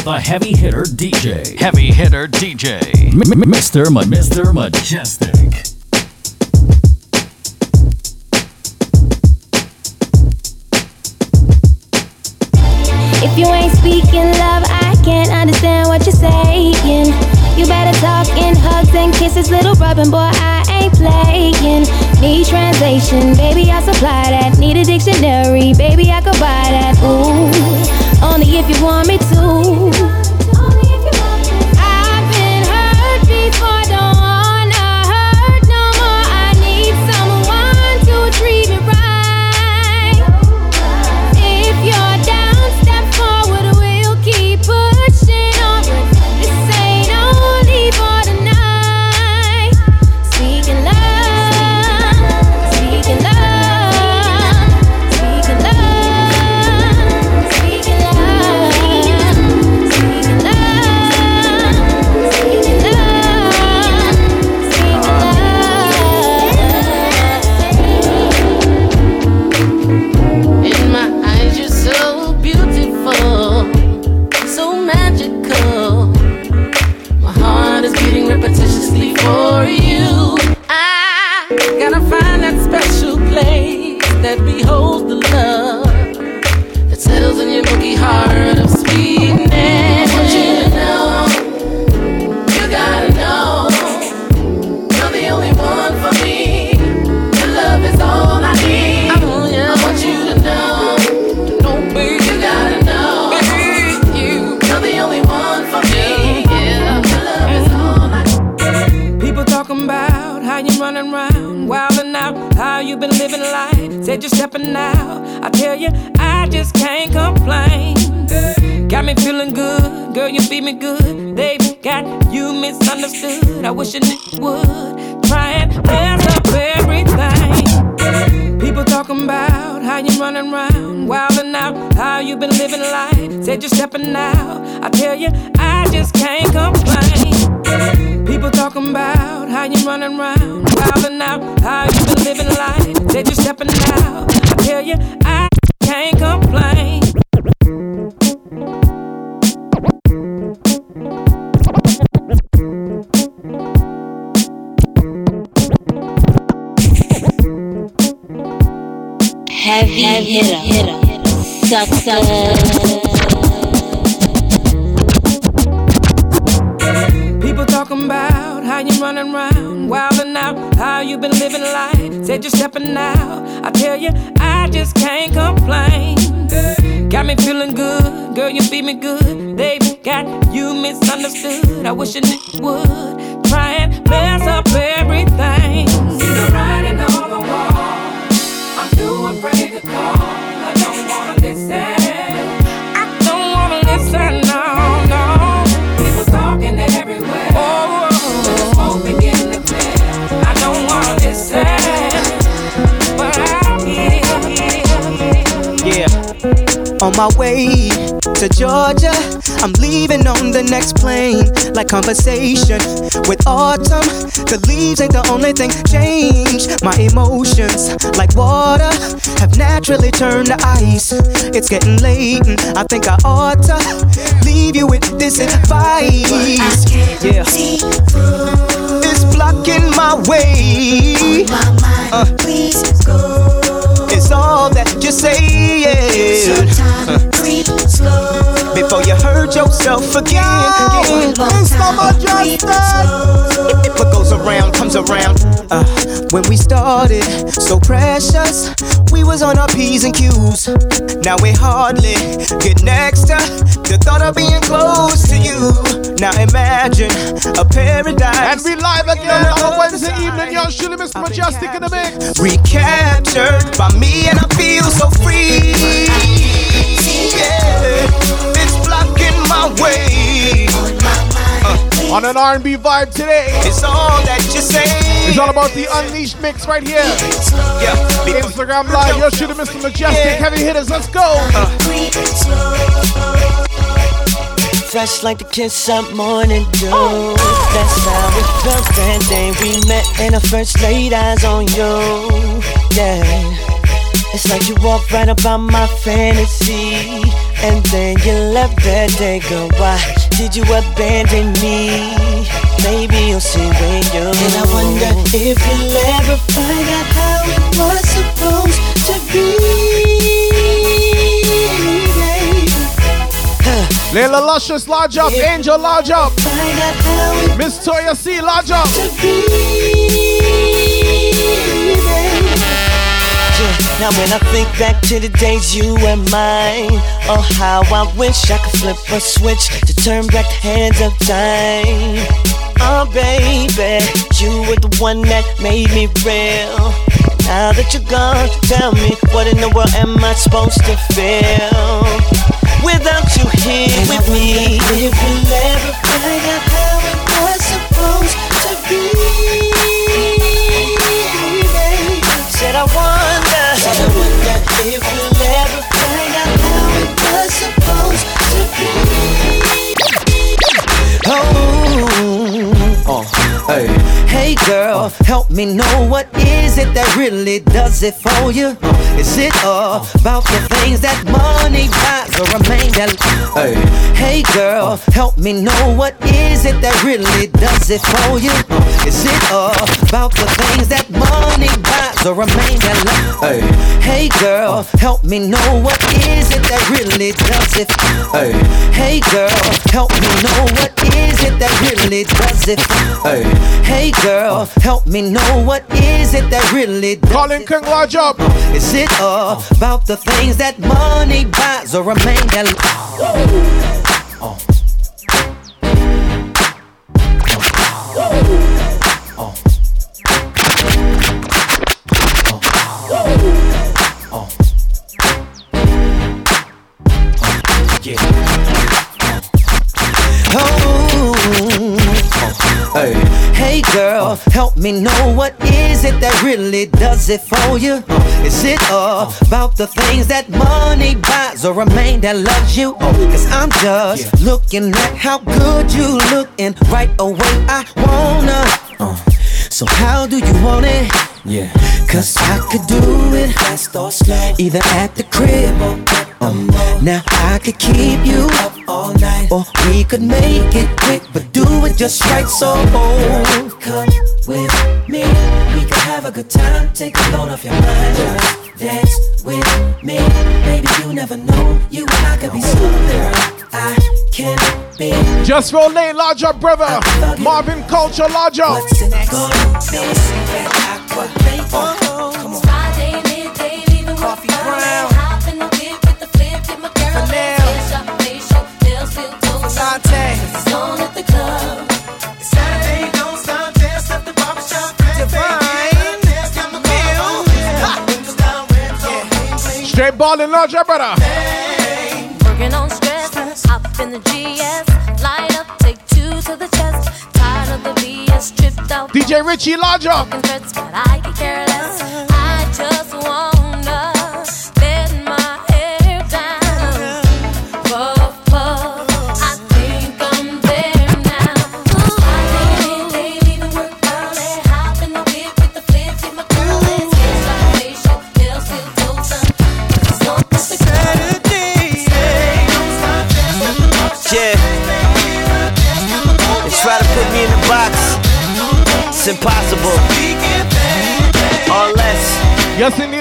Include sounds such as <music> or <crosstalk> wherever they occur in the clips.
with a heavy hitter DJ. Heavy hitter DJ. M- Mr. Ma- Mr. Mejustik. If you ain't speaking love, I can't understand what you're saying. You better talk in hugs and kisses, little rubbing boy. I ain't playing. Need translation, baby, I supply that. Need a dictionary, baby, I could buy that. Ooh, only if you want me to. Out, how you been living life. Said you're stepping out. I tell you, I just can't complain. Got me feeling good, girl, you feed me good. They've got you misunderstood. I wish nigga would try and mess up everything. People talking about how you running around, wildin' out, how you been living life. Said you're stepping out. I tell you, I just can't complain. People talking about how you running around, wildin' out, how you been living life. Stepping out. I tell you, I can't complain. Heavy, hitter, sucker. People talking about how you running around, wildin' how been living life. Said you're stepping out. I tell you, I just can't complain. Got me feeling good, girl, you feed me good. They've got you misunderstood. I wish nigga would try and mess up everything. See the writing on the wall. I'm too afraid to call. On my way to Georgia, I'm leaving on the next plane. Like conversation with autumn, the leaves ain't the only thing change. My emotions, like water, have naturally turned to ice. It's getting late, and I think I ought to leave you with this advice. Yeah. It's blocking my way. Uh, It's all that you're saying. Uh, Before you hurt yourself again. again. If what goes around comes around. Uh, when we started, so precious, we was on our P's and Q's. Now we hardly get next to the thought of being close to you. Now imagine a paradise. And we live again on a Wednesday evening. Young Shilly, Mr. Mejustik in the mix. recaptured by me and I feel so free. Yeah, it's blocking my way. Uh, On an R&B vibe today. it's all that you say. It's all about the Unleashed mix right here. Yeah, Instagram live. Young Shilly, Mr. Mejustik. Heavy hitters. Let's go. Fresh like the kiss up morning dew. That's how it felt that day we met and the first laid eyes on you. Yeah. It's like you walk right up on my fantasy. And then you left that day. Girl, why did you abandon me? Maybe you'll see when you're And I wonder if you'll ever find out how it was supposed to be. Layla Luscious, large up. Angel, large up. Miss Toya C, large up. Now when I think back to the days you and mine, oh how I wish I could flip a switch to turn back the hands of time. Oh baby, you were the one that made me real. Now that you're gone, tell me what in the world am I supposed to feel without you here and with me? If we never find out how it was supposed to be, said I wonder. If ever find out how it was supposed to be. Oh, oh, hey. Hey girl, help me know what is it that really does it for you? Is it all about the things that money buys or remain that? Hey, hey girl, help me know what is it that really does it for you? Is it all about the things that money buys or remain that? Hey, hey girl, help me know what is it that really does it? Hey, hey girl, help me know what is it that really does it? Hey, hey girl, help me know what is it that really does Colin King, watch up. Is it all about the things that money buys or remain that? Oh. Oh. Hey, hey girl, help me know what is it that really does it for you? Is it all about the things that money buys or a man that loves you? Cause I'm just looking at how good you look and right away I wanna. Uh. So how do you want it? Yeah. Cause I could do it fast or slow. Either at the crib or um, now I could keep you up all night, or we could make it quick, but do it just right. So come with me, we can have a good time. Take a load off your mind, just dance with me. Baby, you never know, you and I could be something I can be. Just roll lane, large up, brother. Marvin Culture, large up. What's it gonna Straight ballin', large brother. Working on stress, in the GS, line up, take two to the chest. Tired of the BS, tripped out. DJ Richie, large up. Threats, but I could care less. I just wanna impossible.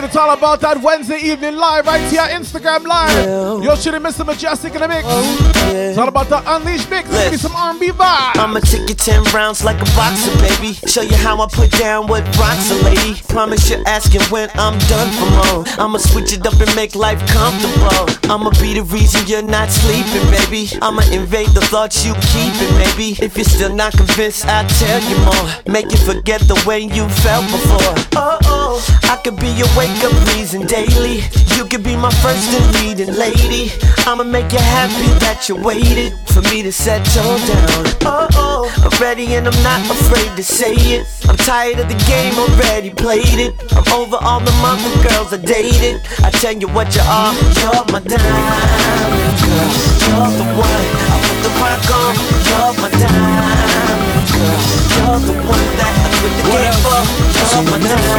It's all about that Wednesday evening live right here, Instagram live. Yo, shitty the Mejustik in the mix. Oh, it's all about the Unleashed mix. Give me some R&B vibe. I'ma take you 10 rounds like a boxer, baby. Show you how I put down what rocks lady. Promise you're asking when I'm done for more. I'ma switch it up and make life comfortable. I'ma be the reason you're not sleeping, baby. I'ma invade the thoughts you keeping, maybe. If you're still not convinced, I'll tell you more. Make you forget the way you felt before. Oh, oh, I could be your reason daily. You could be my first and leading lady. I'ma make you happy that you waited for me to settle down. Oh, oh, I'm ready and I'm not afraid to say it. I'm tired of the game, already played it. I'm over all the mother girls I dated. I tell you what you are, you're my diamond girl. You're the one I put the rock on. You're my diamond girl. You're the one that I quit the game for. You're my diamond.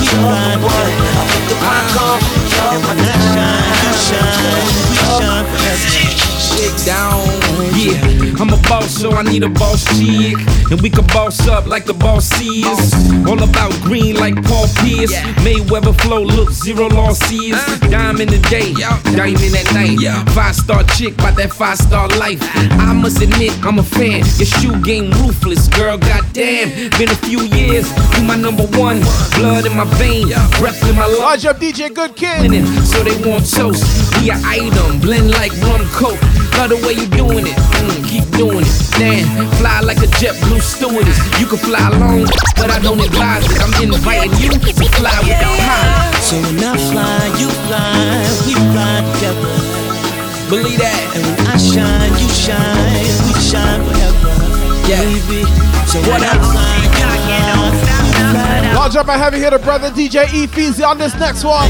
You're the one I put the rock on. You're my diamond. boss, so I need a boss chick. And we can boss up like the boss is. All about green like Paul Pierce. Mayweather flow, look, zero losses. Dime in the day, diamond at night. Five star chick, by that five star life. I must admit, I'm a fan. Your shoe game ruthless, girl, goddamn. Been a few years, you my number one. Blood in my veins, breath in my lungs. Large up DJ Good Kid. So they want toast. We an item, blend like rum coke. Love the way you doing it, mm, keep doing it. Damn, fly like a jet blue stewardess. You can fly alone, but I don't advise it. I'm inviting you to fly without pilot. So when I fly, you fly, we fly together. Believe that. And when I shine, you shine, we shine forever. Yeah. Baby, so What when I else? fly, you fly, Large up and heavy hitter brother DJ E Feezy on this next one.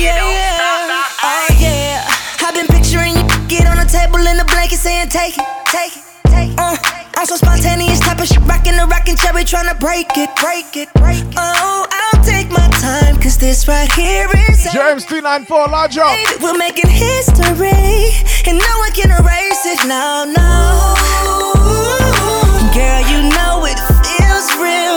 You shine, we shine forever. Yeah, yeah. Oh, yeah. I've been picturing you get on the table in the blanket saying, take it, take it, take it. Uh, I'm so spontaneous, type of shit, rockin' the rocking rockin' cherry, tryna break it, break it, break it. Oh, I'll take my time, cause this right here is. James 394, large up. Baby, we're making history, and no one can erase it. No, no. Girl, you know it feels real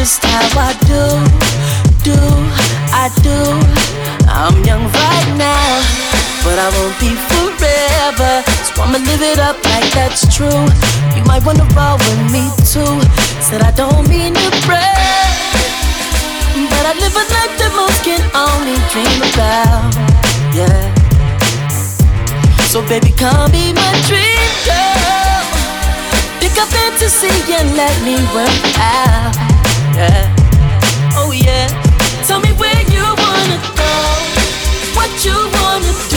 just how I do, do, I do. I'm young right now, but I won't be forever. So I'ma live it up like that's true. You might wanna roll with me too. Said I don't mean to brag, but I live a life that most can only dream about. Yeah. So baby, come be my dream girl. Pick up fantasy and let me work out. Yeah. Oh yeah. Tell me where you wanna go, what you wanna do.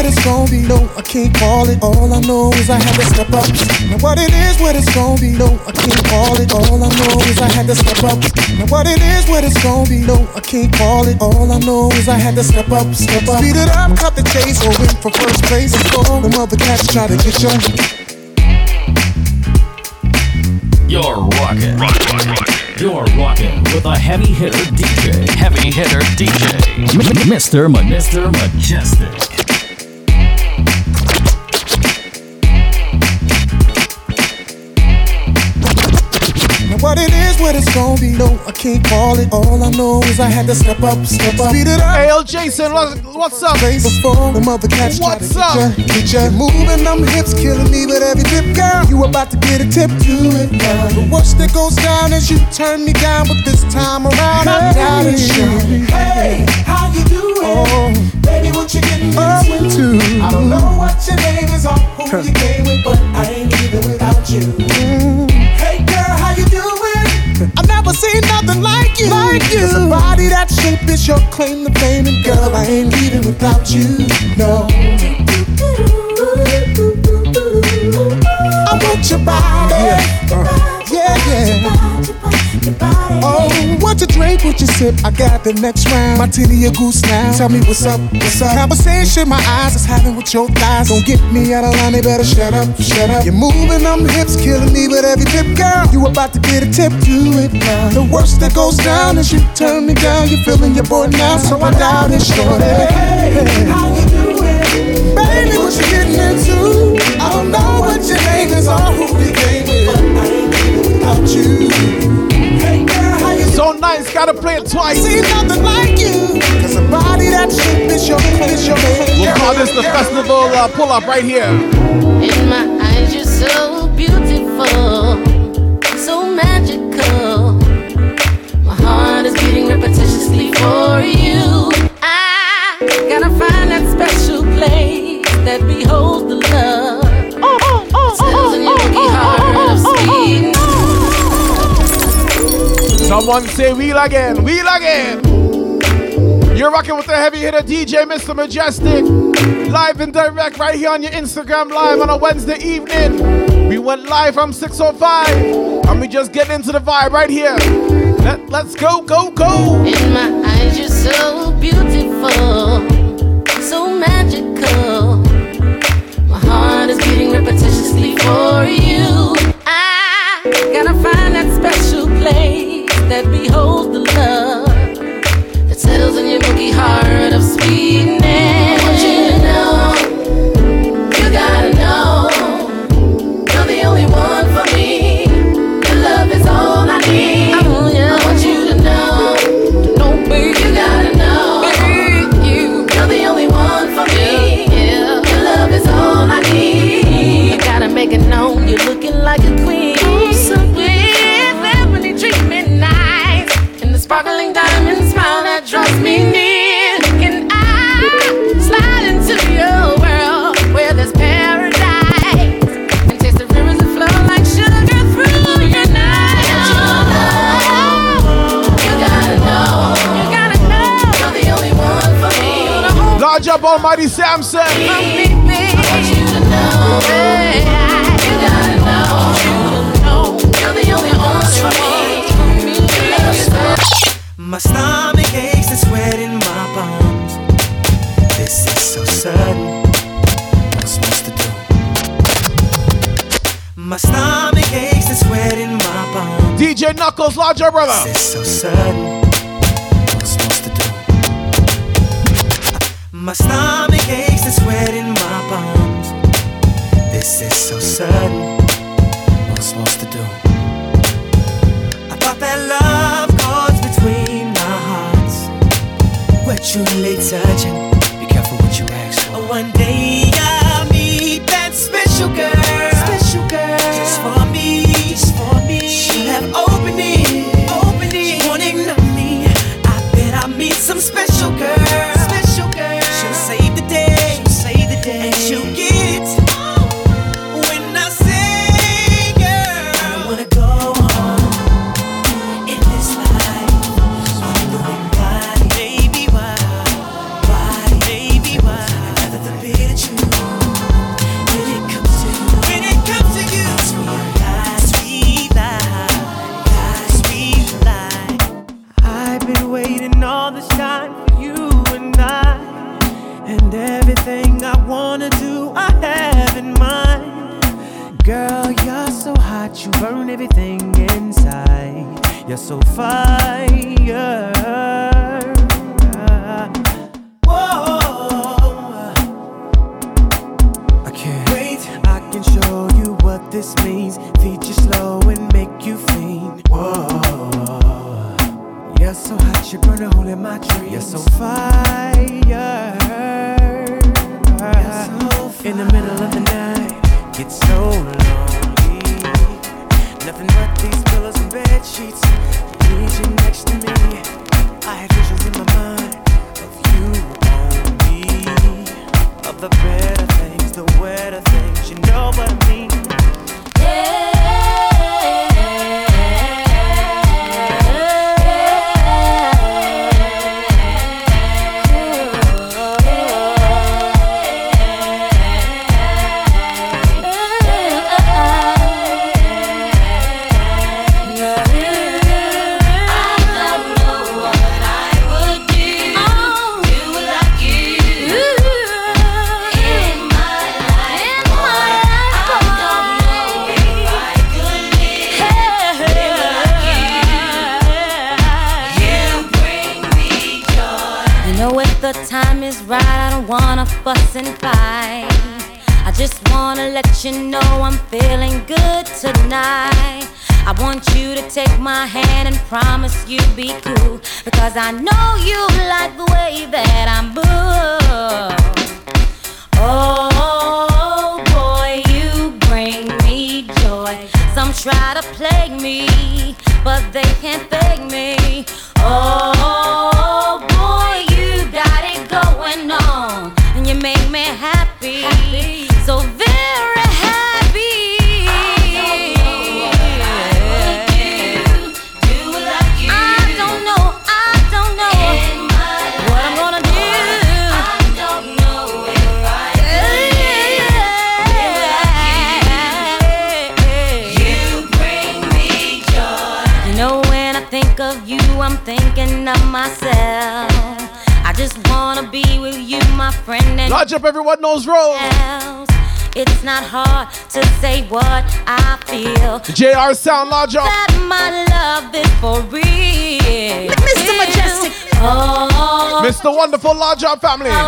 What it's gonna be, no, I can't call it. All I know is I had to step up. Now what it is, what it's gonna be, no, I can't call it. All I know is I had to step up. Now what it is, what it's gonna be, no, I can't call it. All I know is I had to step up, step up. Speed it up, cut the chase, go in for first place. Before the mother cats try to get you. You're rocking. You're rocking with a heavy hitter DJ. Heavy hitter DJ. Mr. Mr. Mejustik. What it is, what it's gonna be, no, I can't call it. All I know is I had to step up, step up. Speed it up. Hey, yo, Jason, what's, what's up? Place before the mother cats to What's get up? ya, get ya. Moving them hips, killing me with every dip, girl. You about to get a tip, do it now. The worst that goes down is you turn me down, but this time around I doubt it. Hey, how you doing? Oh, Baby, what you getting up into? to. I don't know what your name is or who you came with, but I ain't leaving without you. Hey I've never seen nothing like you. Like you. It's a body that shape is your claim to fame, and girl, I ain't leaving without you. No. I want your body. Yeah, uh, yeah. yeah. Oh, what you drink, what you sip? I got the next round. Martini or goose now. Tell me what's up, what's up? Conversation my eyes is having with your thighs. Don't get me out of line, they better shut up, shut up. You're moving on them hips, killing me with every tip, girl. You about to get a tip, do it now. The worst that goes down is you turn me down. You're feeling your boy now, so I doubt it's short. Hey, How you doing? baby, what you getting into? I don't know what your name is or who you came with, but I ain't leaving without you all night's gotta play it twice. See nothing like you. Cause a body that your, is your We'll call this the festival uh, pull up right here. In my eyes, you're so beautiful, so magical. My heart is beating repetitiously for you. I gotta find that special place that beholds the love. Someone say wheel again, wheel again. You're rocking with the heavy hitter DJ Mr. Mejustik. Live and direct right here on your Instagram live on a Wednesday evening. We went live from 605. And we just get into the vibe right here. Let, let's go, go, go. In my eyes, you're so beautiful, so magical. My heart is beating repetitiously for you. I gotta find that special place that beholds the love that settles in your milky heart of sweetness. up Almighty Samson. My stomach aches and sweat in my bones. This is so sudden. I'm supposed to do. My stomach aches and sweat in my bones. DJ Knuckles, larger brother. This is so sudden. My stomach aches, it's sweating my palms. This is so sudden. What I supposed to do? I thought that love goes between our hearts. We're truly touching. Be careful what you ask for. One day. Wonderful up family.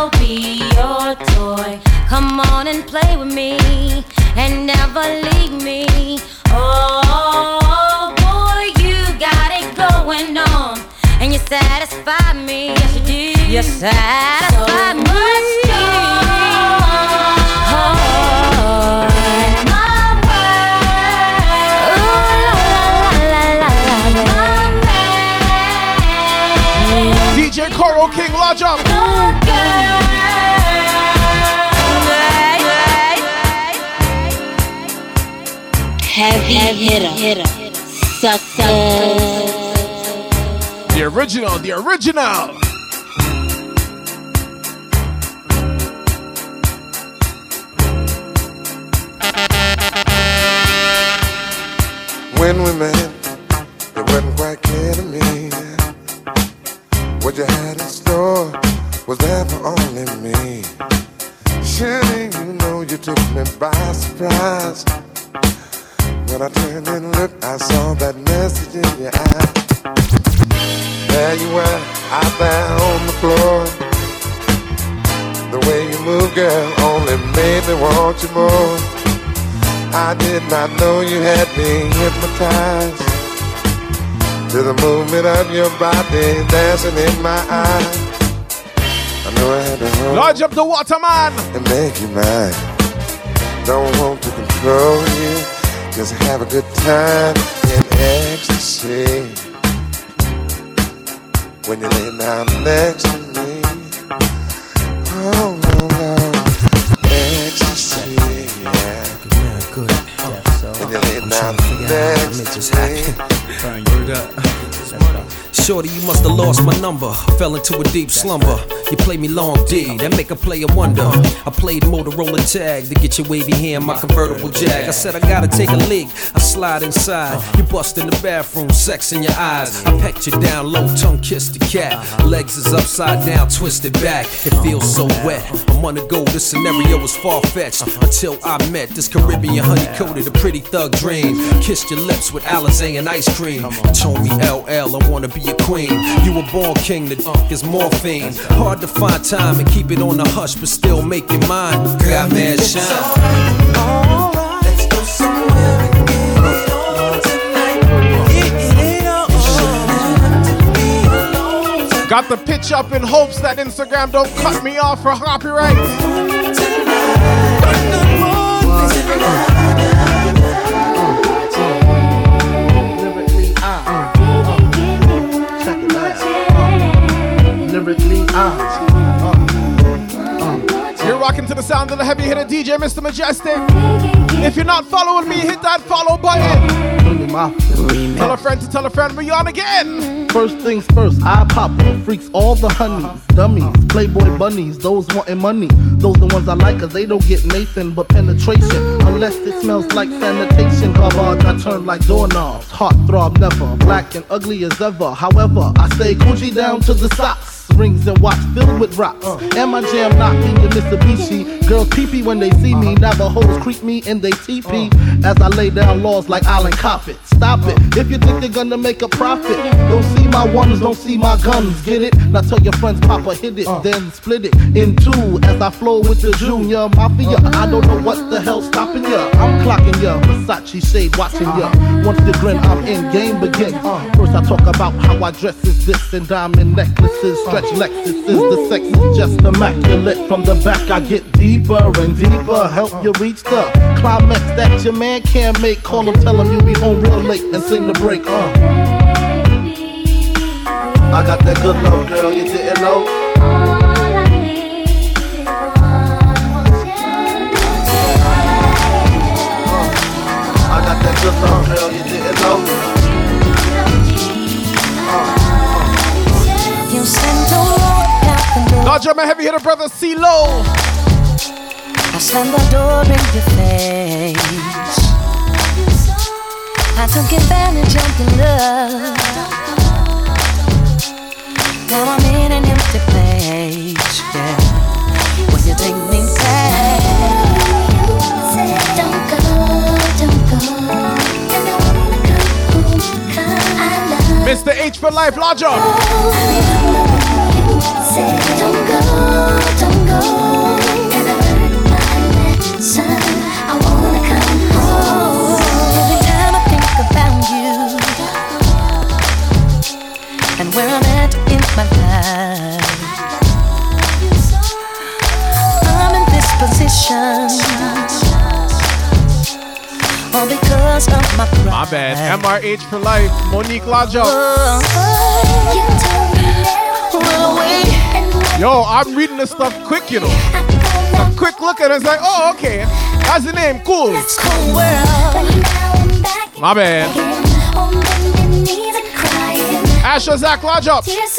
Up the waterman and make you mine. Don't want to control you, just have a good time in ecstasy. When you lay down next to me, oh no no, ecstasy, yeah. When you lay down next to me. <laughs> Shorty, you must have lost my number. Fell into a deep slumber. You play me long D, that make a player wonder. I played Motorola tag to get your wavy hair in my convertible jag. I said I gotta take a leak. I slide inside. You bust in the bathroom, sex in your eyes. I pecked you down low, tongue kiss the cat. Legs is upside down, twisted back. It feels so wet. A month ago, this scenario was far fetched. Until I met this Caribbean honey coated, a pretty thug dream. Kissed your lips with Alizé and ice cream. You told me LL, I wanna be a queen. You were born king, the uh, is morphine. Hard to find time and keep it on the hush, but still make it mine. Got mad shine. Got the pitch up in hopes that Instagram don't cut me off for copyright. Lyrically, uh. You're rocking to the sound of the heavy hitter DJ, Mr. Mejustik. If you're not following me, hit that follow button. Tell a friend to tell a friend we're on again. First things first, I pop freaks, all the honeys, dummies, playboy bunnies, those wanting money. Those the ones I like, cause they don't get Nathan but penetration. Unless it smells like sanitation. Garbage, I turn like doorknobs. Heart throb never, black and ugly as ever. However, I stay Gucci down to the socks. Rings and watch filled with rocks. And my jam knocking your Mitsubishi. Girls peepee when they see me. Uh-huh. Navajos creep me and they teepee. Uh-huh. As I lay down laws like Island Coppet. Stop it. Uh-huh. If you think they're gonna make a profit, don't see my ones, don't see my guns. Get it? Now tell your friends, Papa hit it, then split it in two. As I flow with the Junior Mafia. I don't know what the hell's stopping ya. I'm clocking ya. Versace shade watching ya. Once the grin, I'm in game begin. First I talk about how I dress is this and diamond necklaces, stretch Lexuses. The sex is just immaculate. From the back I get deeper and deeper. Help you reach the climax that your man can't make. Call him, tell him you'll be home real late and sing the break. Uh. I got that good love, girl, you didn't know. I got that good love, out the door. Dodge up my heavy hitter brother C-Lo. I slammed the door in your face. I took advantage of your love. Now I'm in an empty place. Yeah. Will you take me back? Don't go, don't go. Mr. H for life, larger. Say don't go, don't go. And I learned my lesson. I wanna come home. Every time I think about you and where I'm at in my life, I'm in this position. All because of my pride. My bad. MRH for life. Monique Lajo. Yo, I'm reading this stuff quick, you know. A quick look at it, it's like, oh, okay. That's the name. Cool. My bad. Asher Zach Lajo. Seems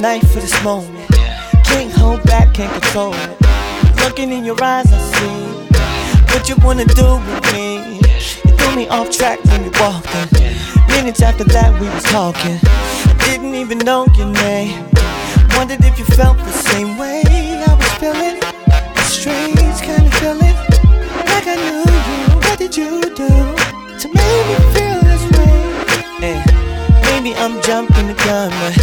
night for this moment. Can't hold back, can't control it. Looking in your eyes, I see what you wanna do with me. You threw me off track when you walked in. Minutes after that, we was talking. I didn't even know your name. Wondered if you felt the same way I was feeling. A strange kind of feeling, like I knew you. What did you do to make me feel this way? Maybe I'm jumping the gun, but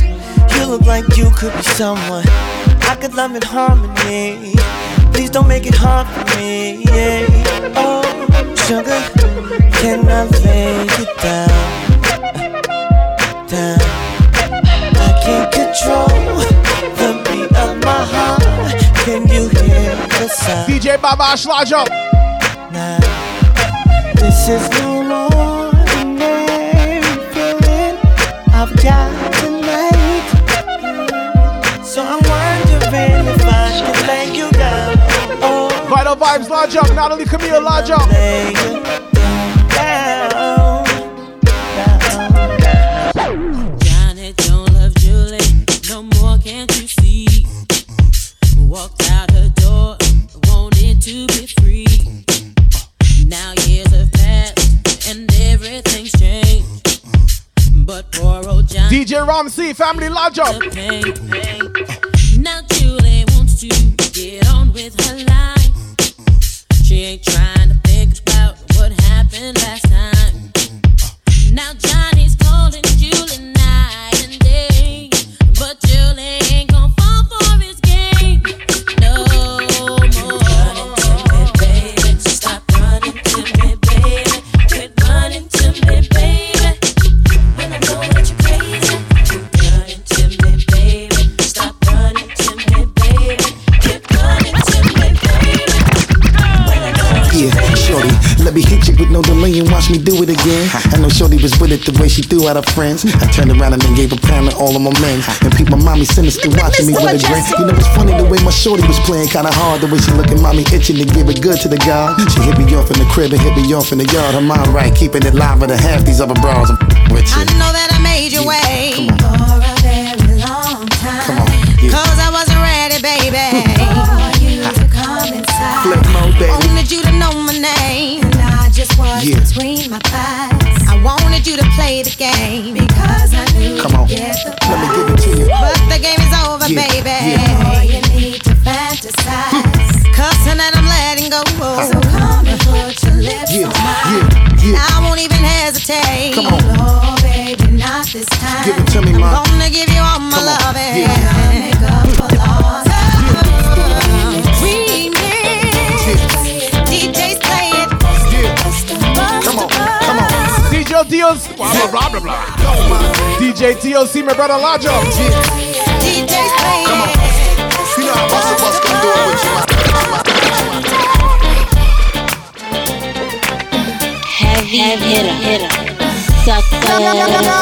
look like you could be someone I could love in harmony. Please don't make it hard for me. Yeah. Oh, sugar, can I lay you down? Down. I can't control the beat of my heart. Can you hear the sound? DJ Baba Lajo. Now, this is no don't love Julie no more, can't you see? Walked out her door, wanted to be free. Now years have passed and everything's changed. But poor old Johnny. DJ Ramsey, Family Lajo. the the threw out her friends. I turned around and then gave a pound to all of my men. And peep my mommy sinister watching me with a grin. You know it's funny the way my shorty was playing kinda hard. The way she looking mommy itching to give it good to the God. She hit me off in the crib and hit me off in the yard. Her mind right, keeping it live with a half these other bras. I'm with you. I know that I made you wait For a very long time. Yeah. Cause I wasn't ready, baby. For you to come inside. Flip mode, baby. Wanted you to know my name. And I just was Yeah. between my thighs. I wanted you to play the game. Because I knew Come on, you'd get the let me give it to you. But the game is over, Yeah, baby. All you need to fantasize. <laughs> Cussing and I'm letting go. So uh-huh. come and put your lips Yeah, on mine. yeah, yeah. I won't even hesitate. Come on. Oh, baby, not this time. Give it to me, I'm ma. gonna give you all my Come DJ TLC, my brother Lajo. Come on. You know how. Heavy hitter, hitter. Sucker. No, no, no, no, no.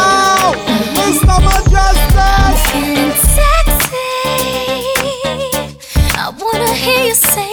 Mr. Mejustik. Sexy. I wanna hear you say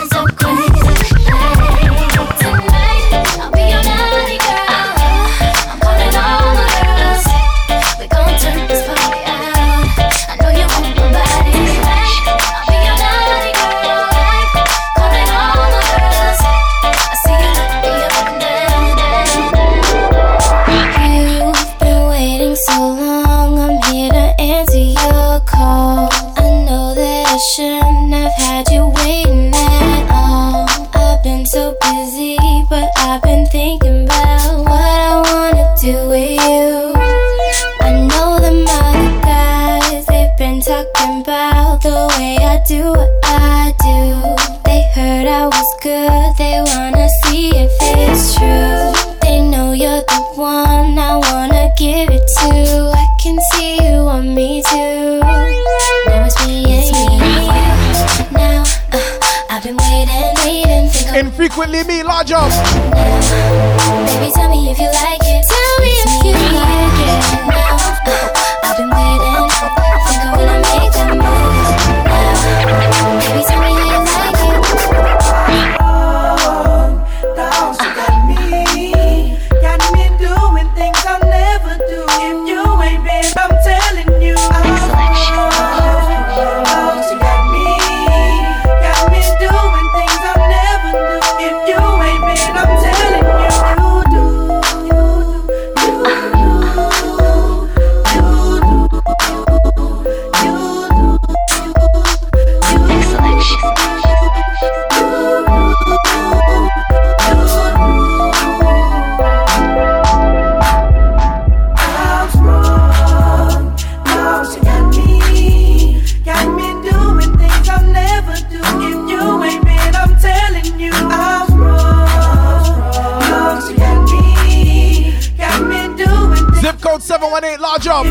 code 718 large up.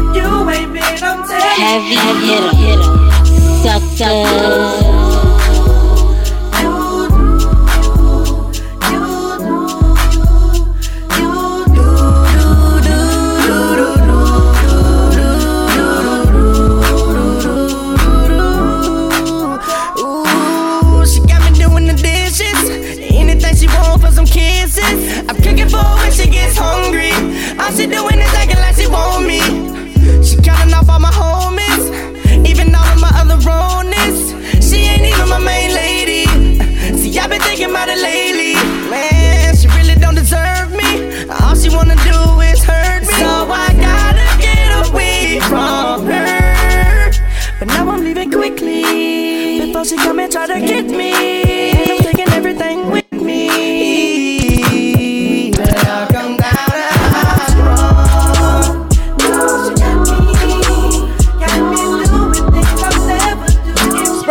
Heavy hitter, sucker.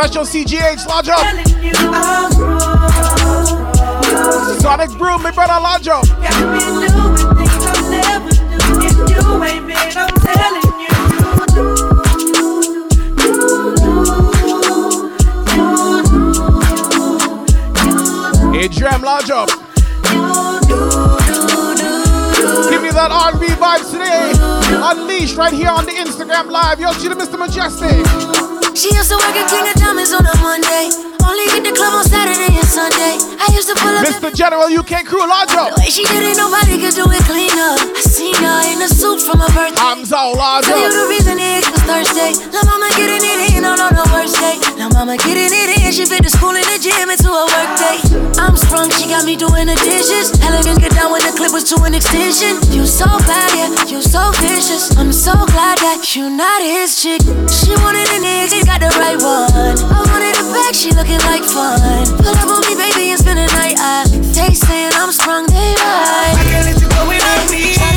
International CGH, lodge up. Sonic Brew, my brother, lodge up. Adrian, lodge up. Give me that R&B vibes today. Unleashed right here on the Instagram live. Yo, see the Mr. Mejustik. She used to work at King of Diamonds on a Monday. Only hit the club on Saturday and Sunday. I used to pull up. Mr. General, you can't crew Lajo. The way she did it, nobody could do it cleaner. I seen her in a suit from her birthday. I'm so Lajo. Tell you the reason it was Thursday. La mama getting it in on, her. Mama getting it in, she fit the school and the gym into a work day. I'm sprung, she got me doing the dishes. Elegant get down when the clip was to an extension. You so bad, yeah, you so vicious. I'm so glad that you not his chick. She wanted an nigga, she got the right one. I wanted a back, she looking like fun. Pull up on me, baby, and spend the night. I, taste saying I'm sprung, they right. I can't let you go without me.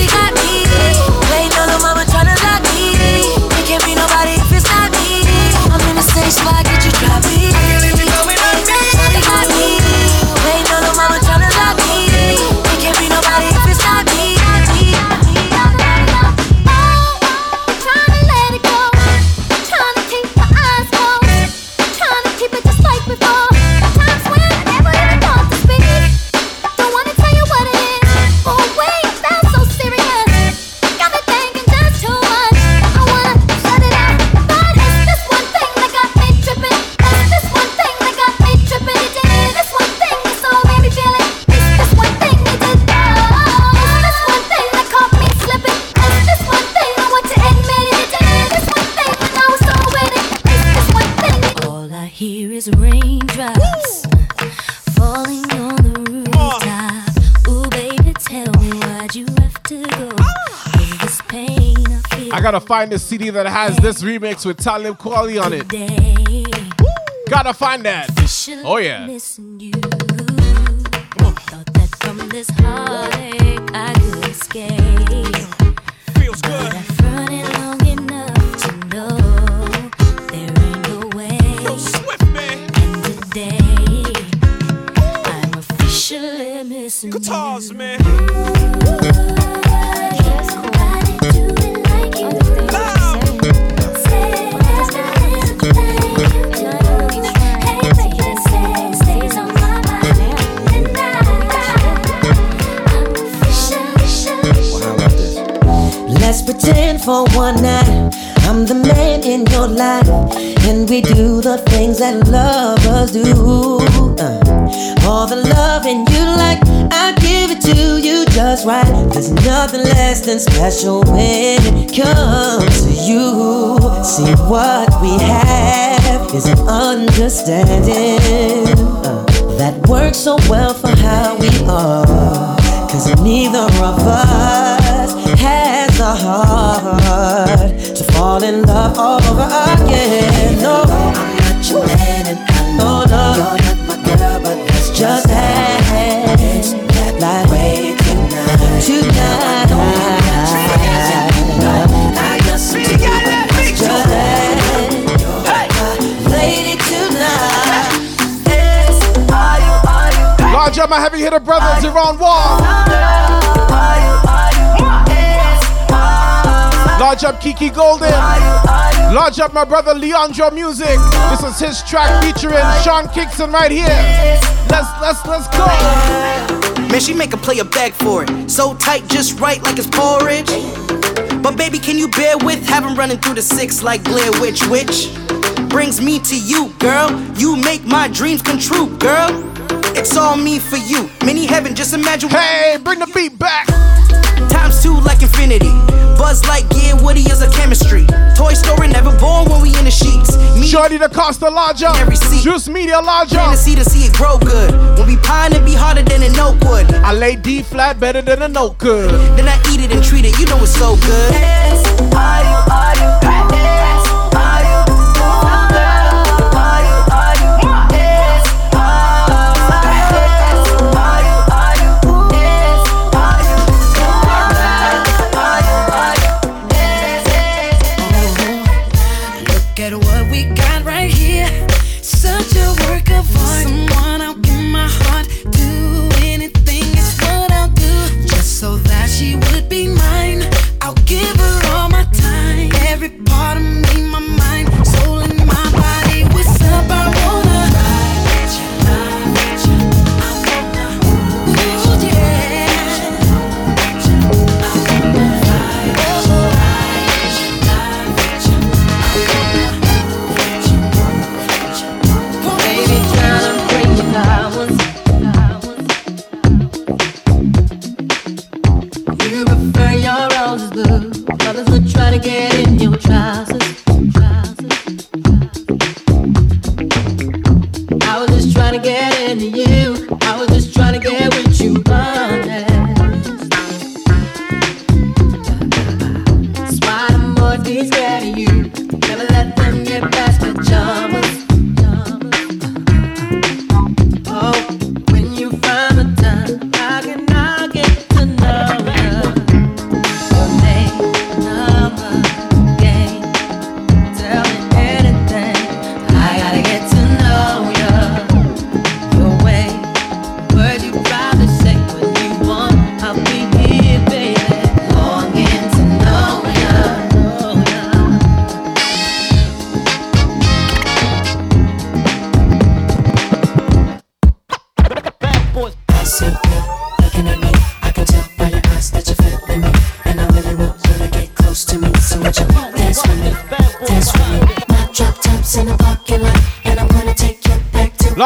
Gotta find the CD that has this remix with Talib Kweli on it. Gotta find that. Oh yeah. One night I'm the man in your life, and we do the things that lovers do. Uh, all the loving you like, I give it to you just right. There's nothing less than special when it comes to you. See what we have is an understanding uh, that works so well for how we are. Cause neither of us the heart to fall in love all over again. No, I'm not your man and I know no, you're not my girl, but that's just that. Like way tonight, tonight. I got some to just that. Lady tonight. Are you, are you? Large up my heavy hitter brothers around Wall. Large up Kiki Golden. Large up my brother Leandro Music. This is his track featuring Sean Kingston right here. Let's let's let's go. Man, she make a player beg for it. So tight, just right, like it's porridge. But baby, can you bear with having running through the six like Blair Witch Witch? Brings me to you, girl. You make my dreams come true, girl. It's all me for you. Mini heaven, just imagine. Hey, bring the beat back. Times two like infinity. Buzz like gear, Woody is a chemistry. Toy Story never born when we in the sheets. Me Shorty the Costa large up. Every seat. Juice Media large up. Fantasy to see it grow good. When we pine, it be harder than an oak wood. I lay D flat better than a note could. Then I eat it and treat it, you know it's so good. Are you, are you,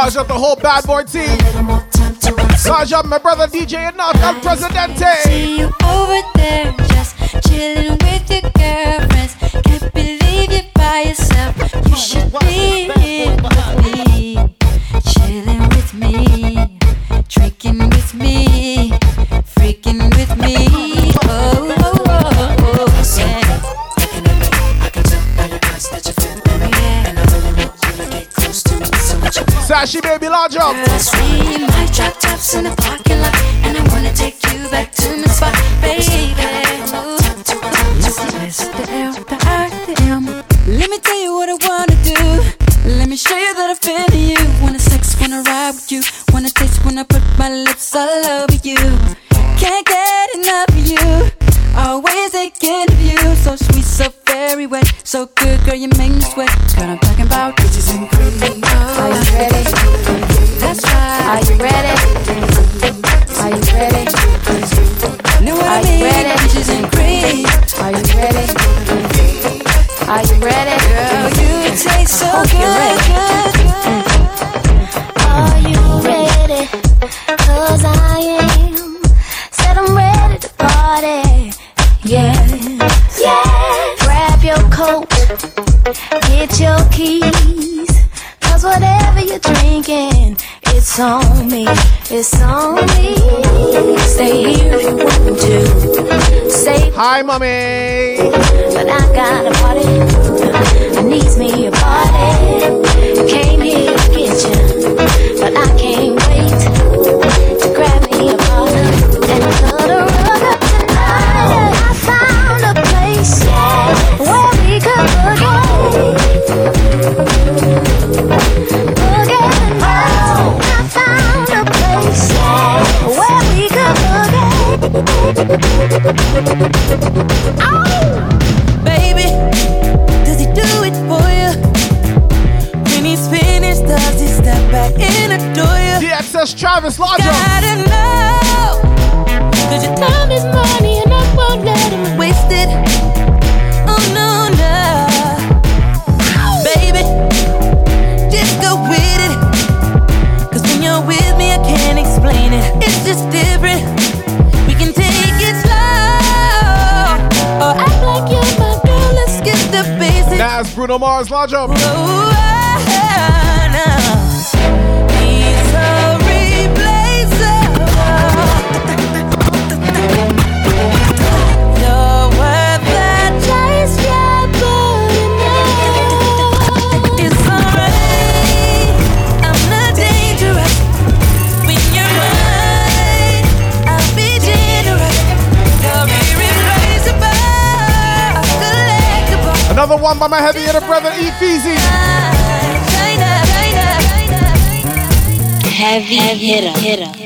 Large up the whole bad boy team. Large up my brother DJ Enough El Presidente. See you over there. Flashy baby, large up. Girls, we might drop tops in the parking lot. 豆。Lodge up. Whoa. song by my heavy hitter brother Efeezy. Heavy hitter. hitter.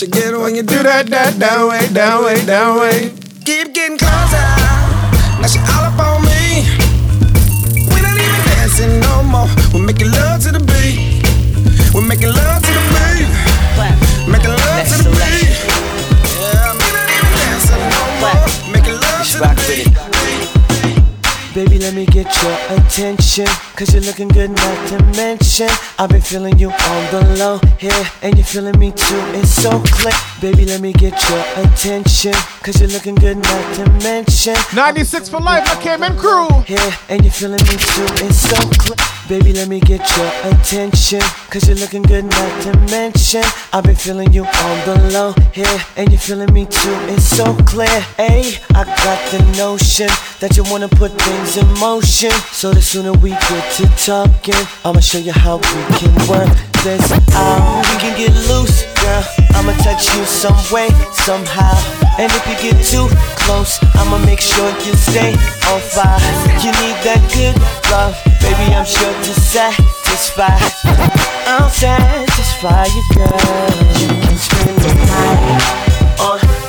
what you get when you do that, that, that way, that way, that way. Keep getting closer. Now she all up on me. We don't even dancing no more. We're making love to the beat. We're making love. Let me get your attention, cause you're looking good, not to mention. I've been feeling you on the low here, and you're feeling me too, it's so clear. Baby, let me get your attention, cause you're looking good, not to mention. 96 for life, I came in crew. Here, and you're feeling me too, it's so clear. Baby, let me get your attention, cause you're looking good, not to mention. I've been feeling you on the low here, and you're feeling me too, it's so clear. ayy. I got the notion that you wanna put things in motion. So the sooner we get to talking, I'ma show you how we can work this out. We can get loose, girl. I'ma touch you some way, somehow. And if you get too close, I'ma make sure you stay on fire. You need that good love, baby. I'm sure to satisfy. I'll satisfy you, girl. You can spend the night on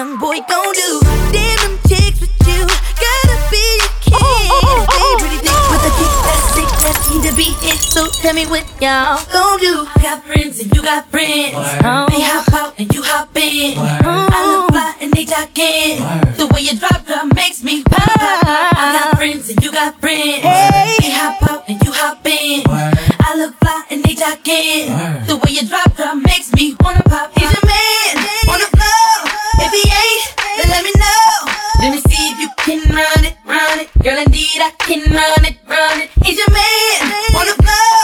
young boy gon' do. Damn them chicks with you, gotta be a kid. They pretty thick with a kick that's sick, that need to be hit. So tell me what y'all gon' do. I got friends and you got friends. They hop out and you hop in. I look fly and they talking. The way you drop drop makes me pop. pop, pop. I got friends and you got friends. They hop out and you hop in. I look fly and they talking. The way you drop drop makes me wanna pop. He's your man, wanna flow. If he ain't, then let me know. Let me see if you can run it, run it. Girl, indeed I can run it, run it. He's your man, wanna flow.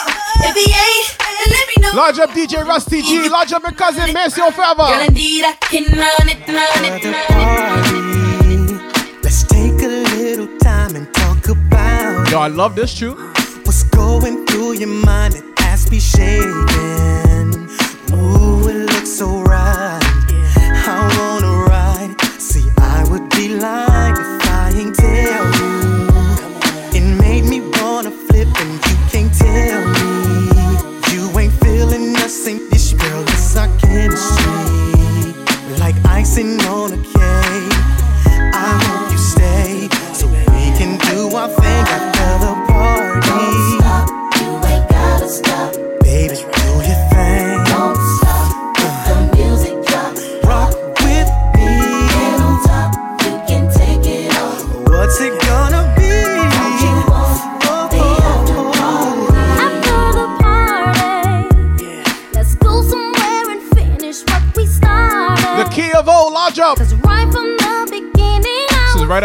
If he ain't, then let me know. Lodge up DJ Rusty G. Lodge up my cousin, miss you Girl, forever. indeed I can run it, run it, run it. Let's take a little time and talk about Yo, I love this tune. what's going through your mind. It has me shaking. Ooh, it looks so right. Icing on a cake.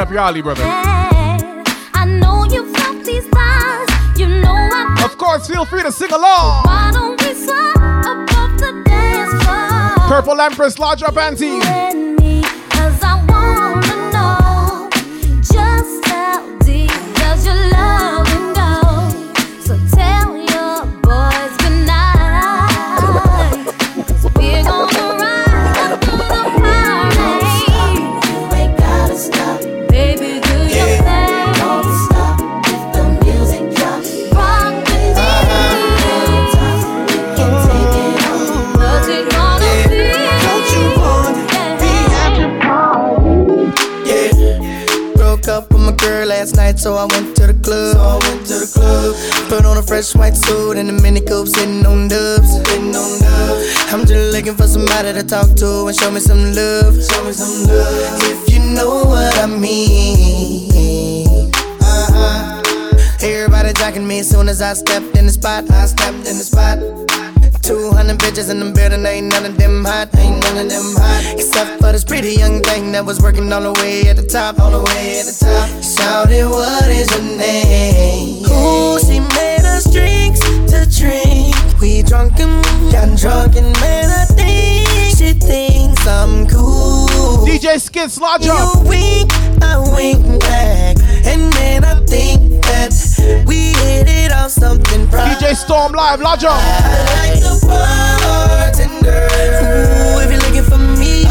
Up your alley, brother. I know you felt these times. You know I Of course, feel free to sing along. Why don't we above the dance floor? Purple Empress, lodge up, auntie. So I went to the club. So I went to the club. Put on a fresh white suit and a mini coupe, sitting on dubs. Sitting on dubs. I'm just looking for somebody to talk to and show me some love. Show me some love. If you know what I mean. Uh-huh. Everybody jacking me as soon as I stepped in the spot. I stepped in the spot. 200 bitches in the building, ain't none of them hot, ain't none of them hot. Except for this pretty young thing that was working all the way at the top, all the way at the top. Shouted, what is your name? Ooh, she made us drinks to drink. We drunk and got drunk and man, I think she thinks I'm cool. DJ Skid Lodge You up. wink, I wink back, and then I think that we hit it off something private. DJ Storm Live, lodge up. like the bartender. Ooh, if you're looking for me,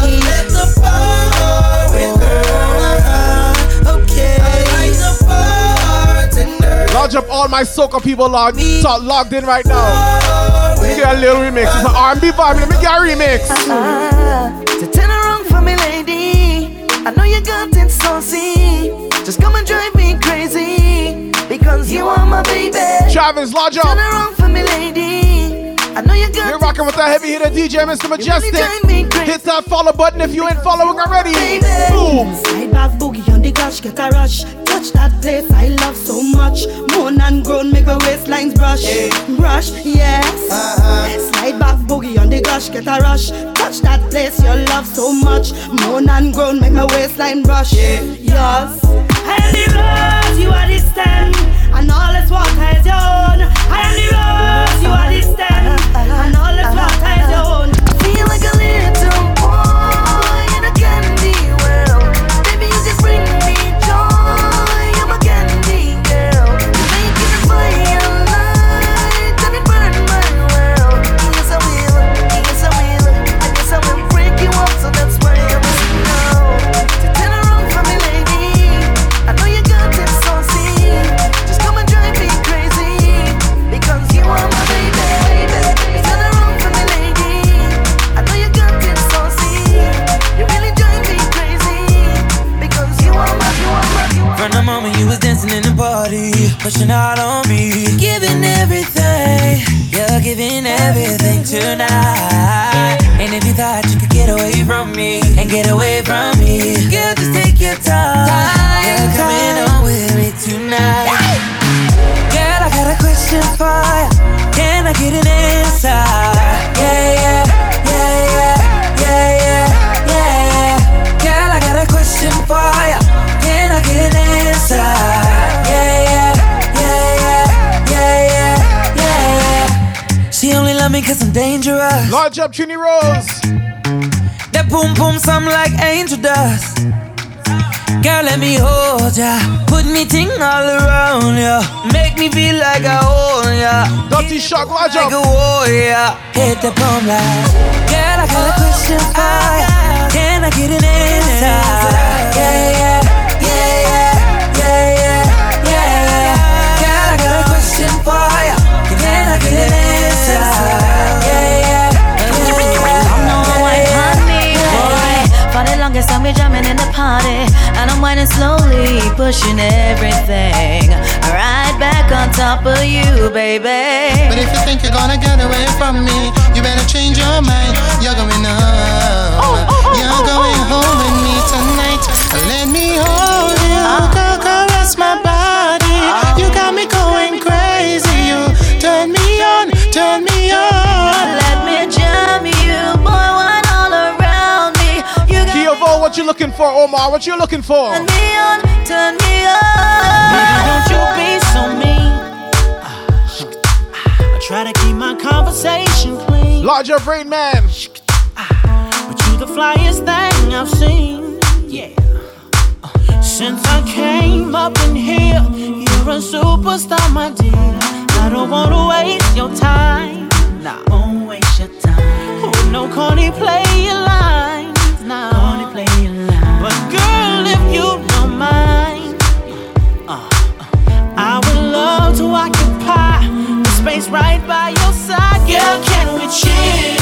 Lodge up all my soca people log, so logged in right now. Let me get a little remix. It's an R&B vibe. Let me get a remix. To turn around for me, lady. I know you got it saucy. Just come and drive me crazy. Because you are my baby. Travis, large up. Turn around for me, lady. I know you got You're rocking with that heavy hitter DJ, Mr. Mejustik. Hit that follow button if you ain't following already. Boom. Slide back boogie on the gosh, get a rush. Touch that place I love so much. Moan and groan, make a waistlines brush. Brush, yes. Uh-huh. Slide back boogie on the gosh, get a rush. Touch that place you love so much. Moan and groan, make my waistline brush. Yes. I am the rose, you are the stem. And all this water is your own. I am the rose, you are the stem. Dancing in the party, pushing out on me, giving everything, you're giving everything tonight. And if you thought you could get away from me and get away from me, girl, just take your time. You're coming on with me tonight. Girl, I got a question for you. Can I get an answer? Yeah, yeah, yeah, cause I'm dangerous. Large up, Trini Rose. That boom boom sound like angel dust. Girl, let me hold ya. Put me ting all around ya. Make me feel like I own ya. Dirty shock, large like a warrior. Hit the bomb like. Girl, I got a question for ya. Can I get an answer? Yeah, yeah, yeah, yeah, yeah, yeah, yeah. Girl, I got a question for ya. Can I get an answer? For the longest time we jamming in the party, and I'm whining slowly, pushing everything right back on top of you, baby. But if you think you're gonna get away from me, you better change your mind. You're going home. Oh, oh, oh, you're going home with me tonight. Let me hold you, ah. go caress my body. Ah. You got me going crazy. You turn me on, turn me on. Let me jam you, boy, what you looking for, Omar? What you looking for? turn me on, turn me on. Baby, don't you be so mean. I try to keep my conversation clean. Large up, Rain Man. But you the flyest thing I've seen. Yeah. Since I came up in here, you're a superstar, my dear. I don't wanna waste your time. Nah, won't waste your time. Oh, no corny play your lines. Girl, if you don't mind, uh, I would love to occupy the space right by your side. Girl, can we chill?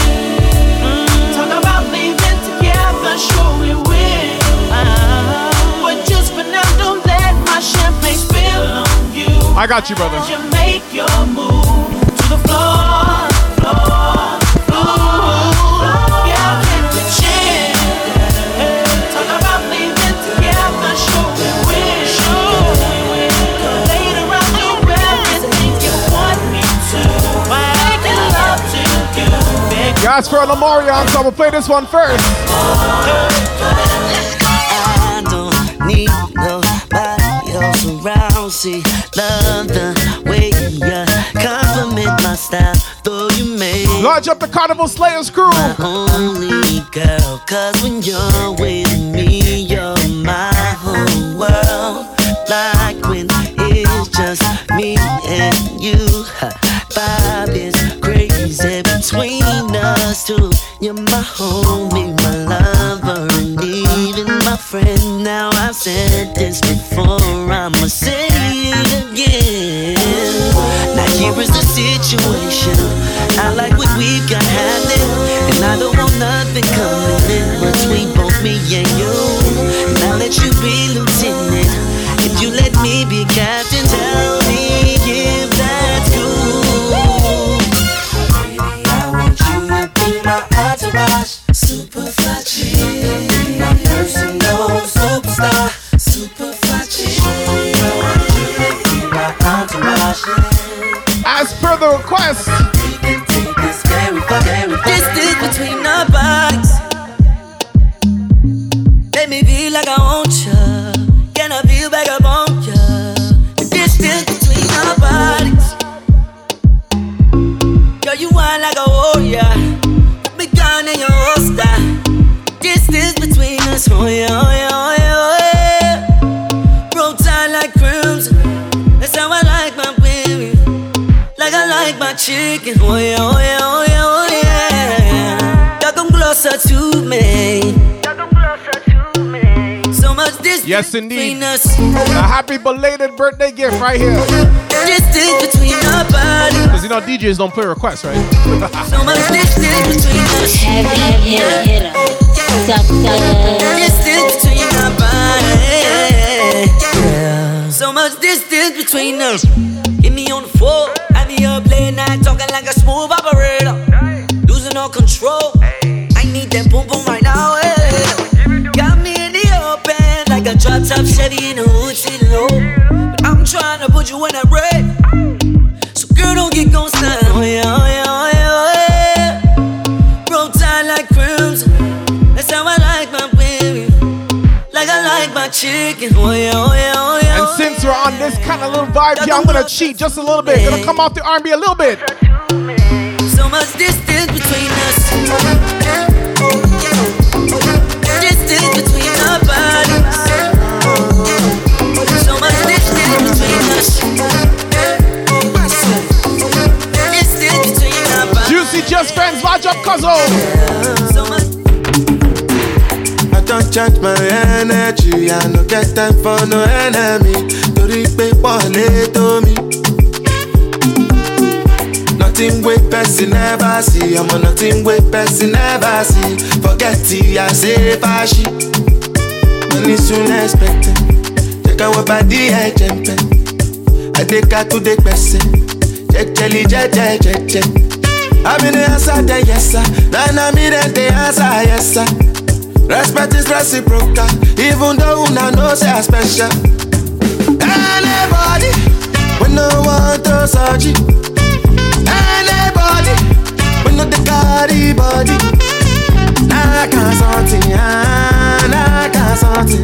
Mm, Talk about leaving together, sure we will. Uh, but just for now, don't let my champagne spill on you. I got you, brother. You make your move to the floor, floor, floor. Asked for a Lamarion, so I'm gonna play this one first. I don't need nobody else around. See, love the way you compliment my style, though you may. Large up the Carnival Slayers crew. My only girl, cause when you're with me, you're my whole world. Like when it's just me and you. Vibe is crazy between us two. You're my homie, my lover, and even my friend. Now I've said this before, I'ma say it again. Now here is the situation. I like what we've got happening, and I don't want nothing coming in between both me and you. I'll let you be yes indeed. between us. A happy belated birthday gift right here. Distance between our bodies. Because you know DJs don't play requests, right? So much distance between us. Heavy hitter, hitter. Suck, suck. Distance between our bodies. Yeah. So much distance between us. Hit me on the floor. Have me up late night talking like a smooth operator. Losing all control. I need that boom boom right now. A Chevy in the hood sitting low. But I'm trying to put you in that red. So girl, don't get. Oh yeah, oh yeah, oh yeah, oh yeah. Roll tight like crimson. That's how I like my baby. Like I like my chicken. Oh yeah, oh yeah, oh yeah. And oh, since we're on this kind of little vibe here, I'm gonna cheat just a little bit. Gonna come off the R&B a little bit. So much distance between us. I don't charge my energy. I no get time for no enemy. Torí pé pọ̀lẹ́ tó mi. Nothing wey person never see. I'm on nothing wey person never see. Forget it, I say fashi. Money soon expected. Check out what body I jump Adeka to the person. Jejeli jeje jeje. I'm in the answer, then yes sir. Then I'm in the answer, yes sir. Respect is reciprocal, even though una know say I special. Anybody, we no want to search it. Anybody, we no the carry body. Nah, can't something, ah, nah, can't something.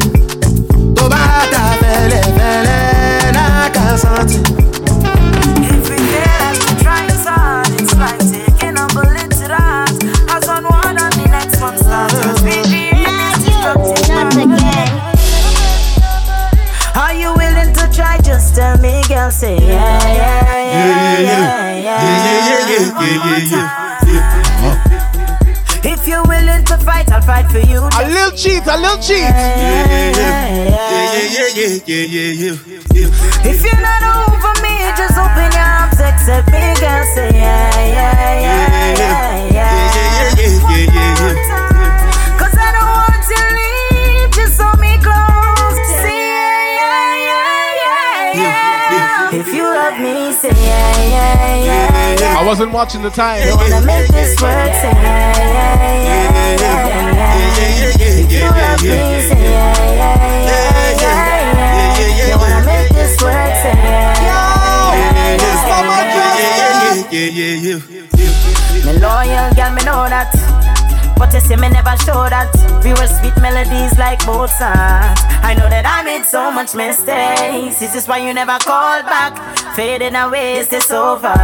To bata fele fele, nah, can't something. Girl. Say yeah, yeah, yeah, yeah, yeah, yeah, yeah. yeah, yeah, yeah, yeah, yeah. If you're willing to fight, I'll fight for you. A little cheat, a little cheat. If you're not over me, just open your arms, accept me, girl. Say yeah, yeah, yeah, yeah, yeah. If you love me, say yeah, yeah, yeah, yeah. I wasn't watching the time. You wanna make this work, say yeah, yeah, yeah, yeah, yeah. If you love me, say yeah, yeah, yeah, yeah, yeah. You wanna make this work, say yeah, yeah, yeah, yeah, yeah. Me loyal, girl, me know that. But you see me never show that. We were sweet melodies like both Mozart. I know that I made so much mistakes. This is why you never called back. Fading away, is this over?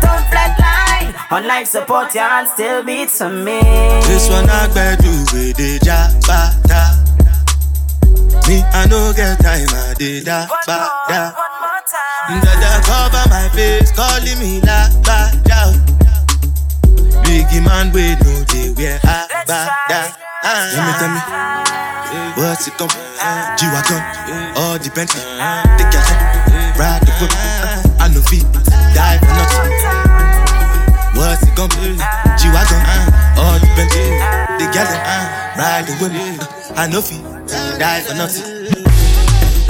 Don't flatline. Unlike support, your hand still beats for me. This one I bet you with the jabata. Me, I no get time, I did that, ba, da. Dada cover my face, calling me la, ba, Biggie man, we know they wear a, ba, da. Ah, Tell me, tell me, what's it come? G-Wagon, all the Bentley, take your time, ride the whip. I know feet, die for nothing. What's it gonna be? G-Wagon, uh, all the Bentley. The gal, uh, with me. Uh, I know feet, die for nothing.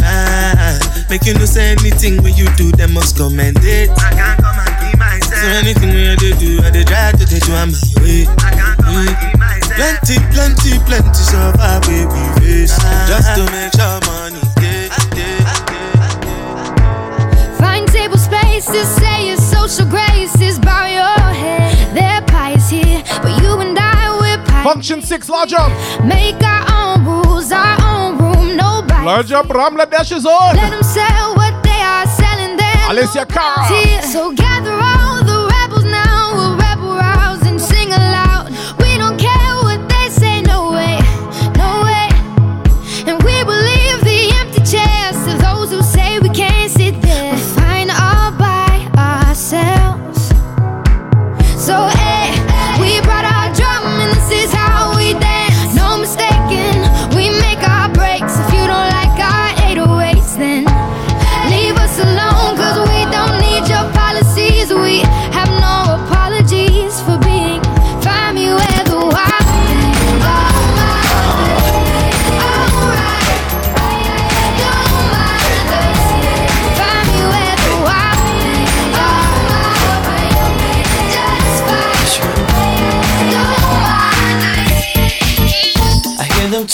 Ah, make you no say anything when you do, them must commend it. So anything when they do, I they try to take you on my way. I can't come and keep myself. Plenty, plenty, plenty survive baby face. Just to make sure money get, get, Find table spaces, say your social graces, bow your head. Their pie is here, but you and I we're pie. Function six, large up. Make our own rules, our own room, nobody. Large up, Ramla Dash is on. Let them sell what they are selling them. Alicia Cara. So gather all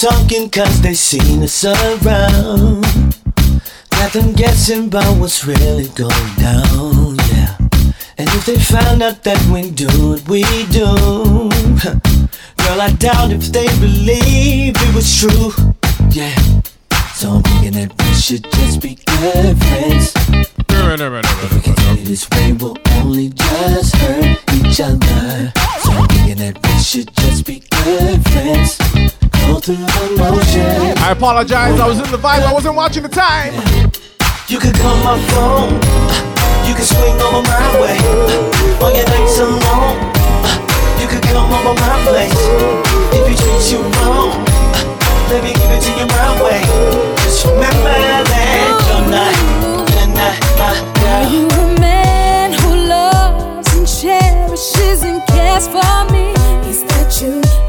talking cause they seen us around. Got them guessing about what's really going down, yeah. And if they found out that we do what we do, girl, I doubt if they believe it was true, yeah. So I'm thinking that we should just be good friends. If we continue this way, we'll only just hurt each other. So I'm thinking that we should just be good friends. Go through the motions. I apologize, I was in the vibe, I wasn't watching the time. You could call my phone. You could swing over my way. On your nights alone. You could come over my place. If he treats you wrong, let me give it to you my way. Just remember that you're not, you're not my Are girl. you a man who loves and cherishes and cares for me? Is? Is that you?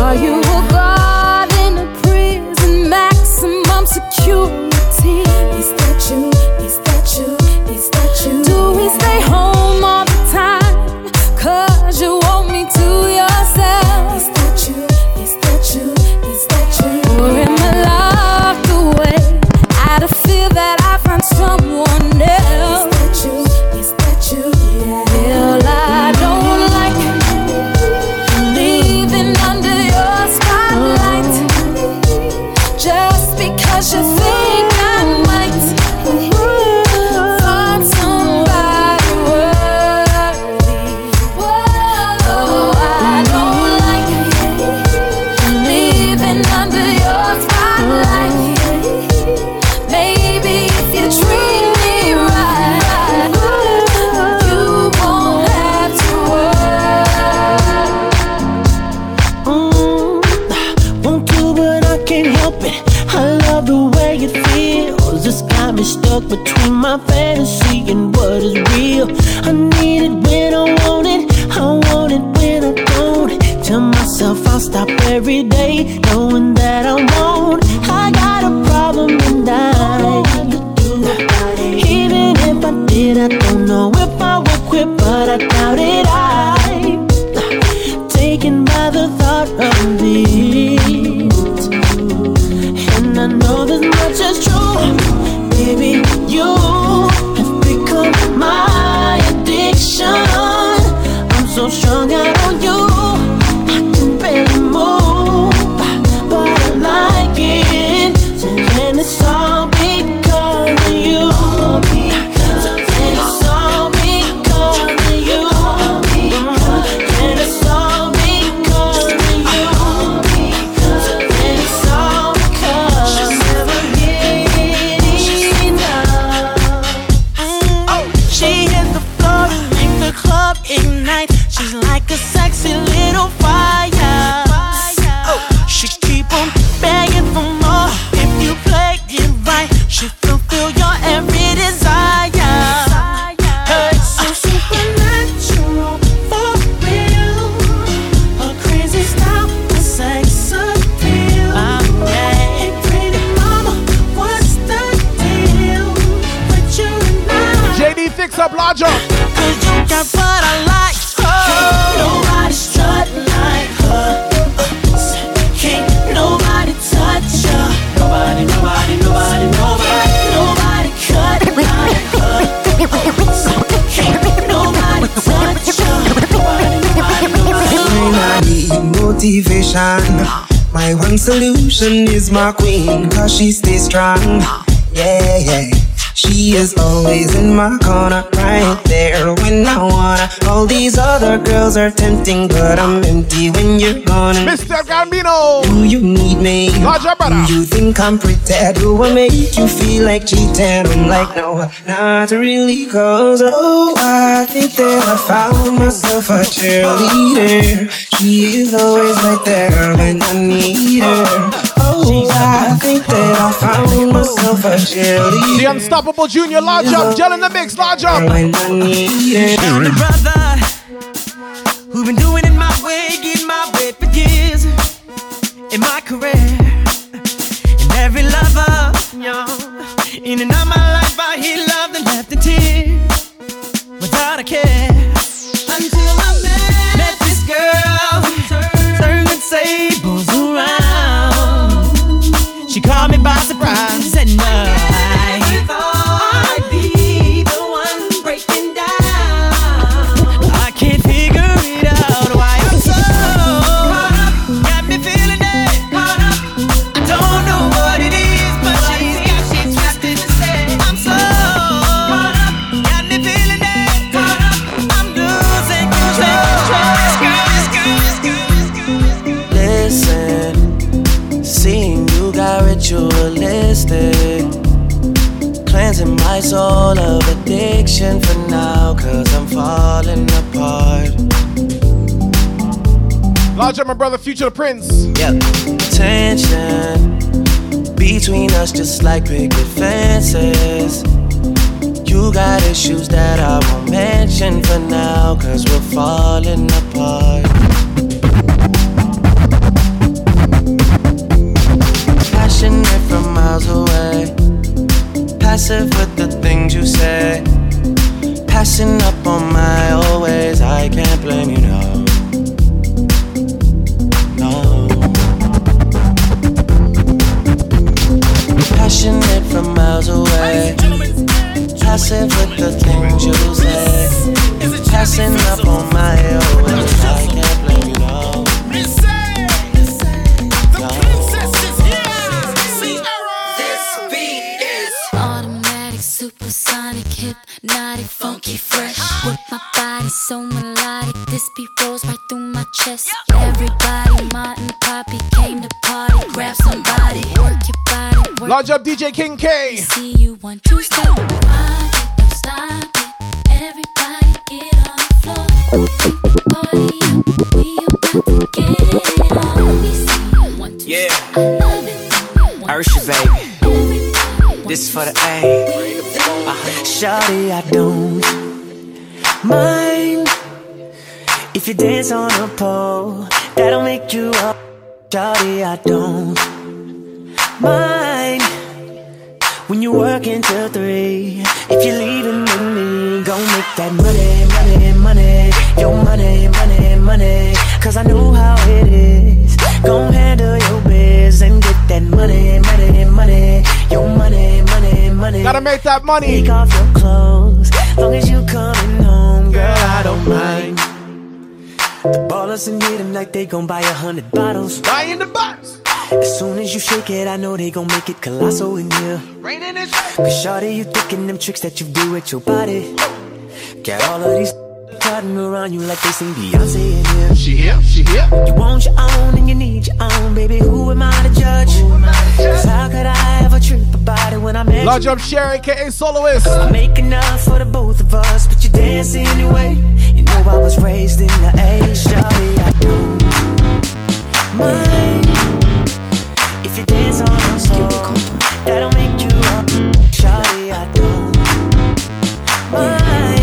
Are you a in a prison, maximum security? Pretend? Do make you feel like cheating? I'm like, no, not really, cause oh, I think that I found myself a cheerleader. She is always right there when I need her. Oh, I think that I found myself a cheerleader. The Unstoppable Junior, large up, gel in the mix, large up. When I need her. Brother brother, Future the Prince. Yeah. Tension between us, just like picket fences. You got issues that I won't mention for now, cause we're falling apart. Passionate from miles away, passive with the things you say. Passing up on my always, I can't blame you, no. Miles away. Passive with the things you say. Passing up on my always, I can't up, DJ King K. See you one, two, stop. Everybody get on the floor. That money. Take off your clothes. Long as you coming home, girl, I don't mind. The ballers in here tonight, they gon' buy a hundred bottles. Buy in the box. As soon as you shake it, I know they gon' make it colossal in here. Rain in this. Cause shawty, you thinking them tricks that you do with your body. Got all of these crowding around you like they sing Beyonce in here. She here, she here. You want your own and you need your own, baby. Who am I to judge? Cause how could I ever trip about it when I met Large you? up, Sherry, aka Soloist. I make enough for the both of us, but you dance anyway. You know I was raised in the age, shawty. I don't mind if you dance on the floor. That'll make you up, shawty. I don't mind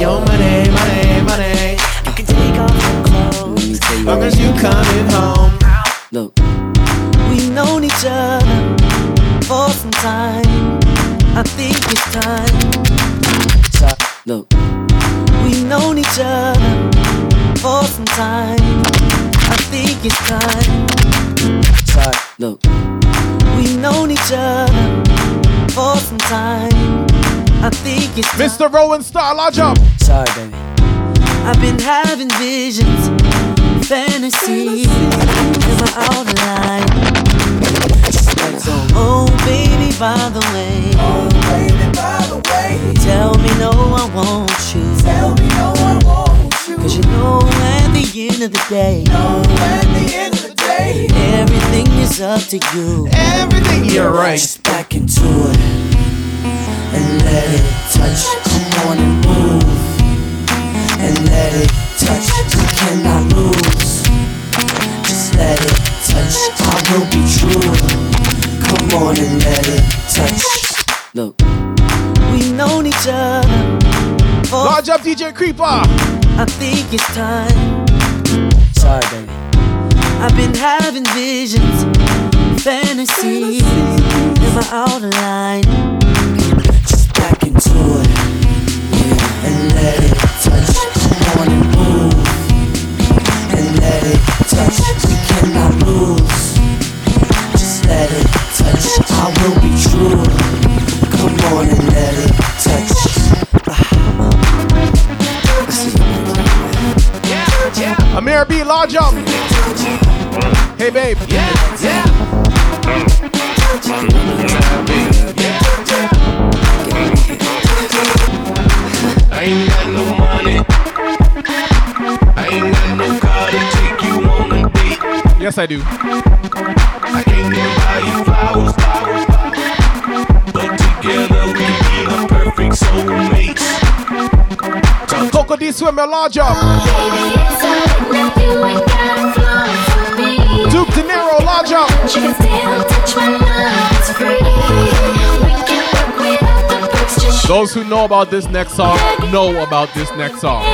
your money, money, money. I can take off your clothes as long as you coming home. Look, we've known each other for some time. I think it's time. Stop. Look, we've known each other for some time. I think it's time. It's. Mr. Rowan Star, lodge up. Sorry, baby. I've been having visions, fantasies in my outline. So, oh baby, by the way, oh baby, by the way, tell me no, I want you. Tell me no, I want you. Cause you know at the end of the day, know at the end of the day, everything is up to you. Everything, you're right. Just back into it and let it touch. Come on and move and let it touch. You cannot lose. Just let it touch. I will be true. Come on and let it touch. Look, we've known each other. For Lodge up, DJ Creeper. I think it's time. Sorry, baby. I've been having visions, fantasies in my outline. Just back into it and let it touch. Come on and move and let it touch. We cannot lose. Just let it touch. I will be true. Come on and let it touch. Ah. Amir B, lodge up. Hey, babe. Yeah, yeah. Yes, I do. I can't even buy you flowers, flowers, flowers. But together we be the perfect soulmates. Coco D swimmer, lodge up. Duke De Niro, lodge up. She can still touch my love, it's free. We can work without the perks, just Those who know about this next song know about this next song.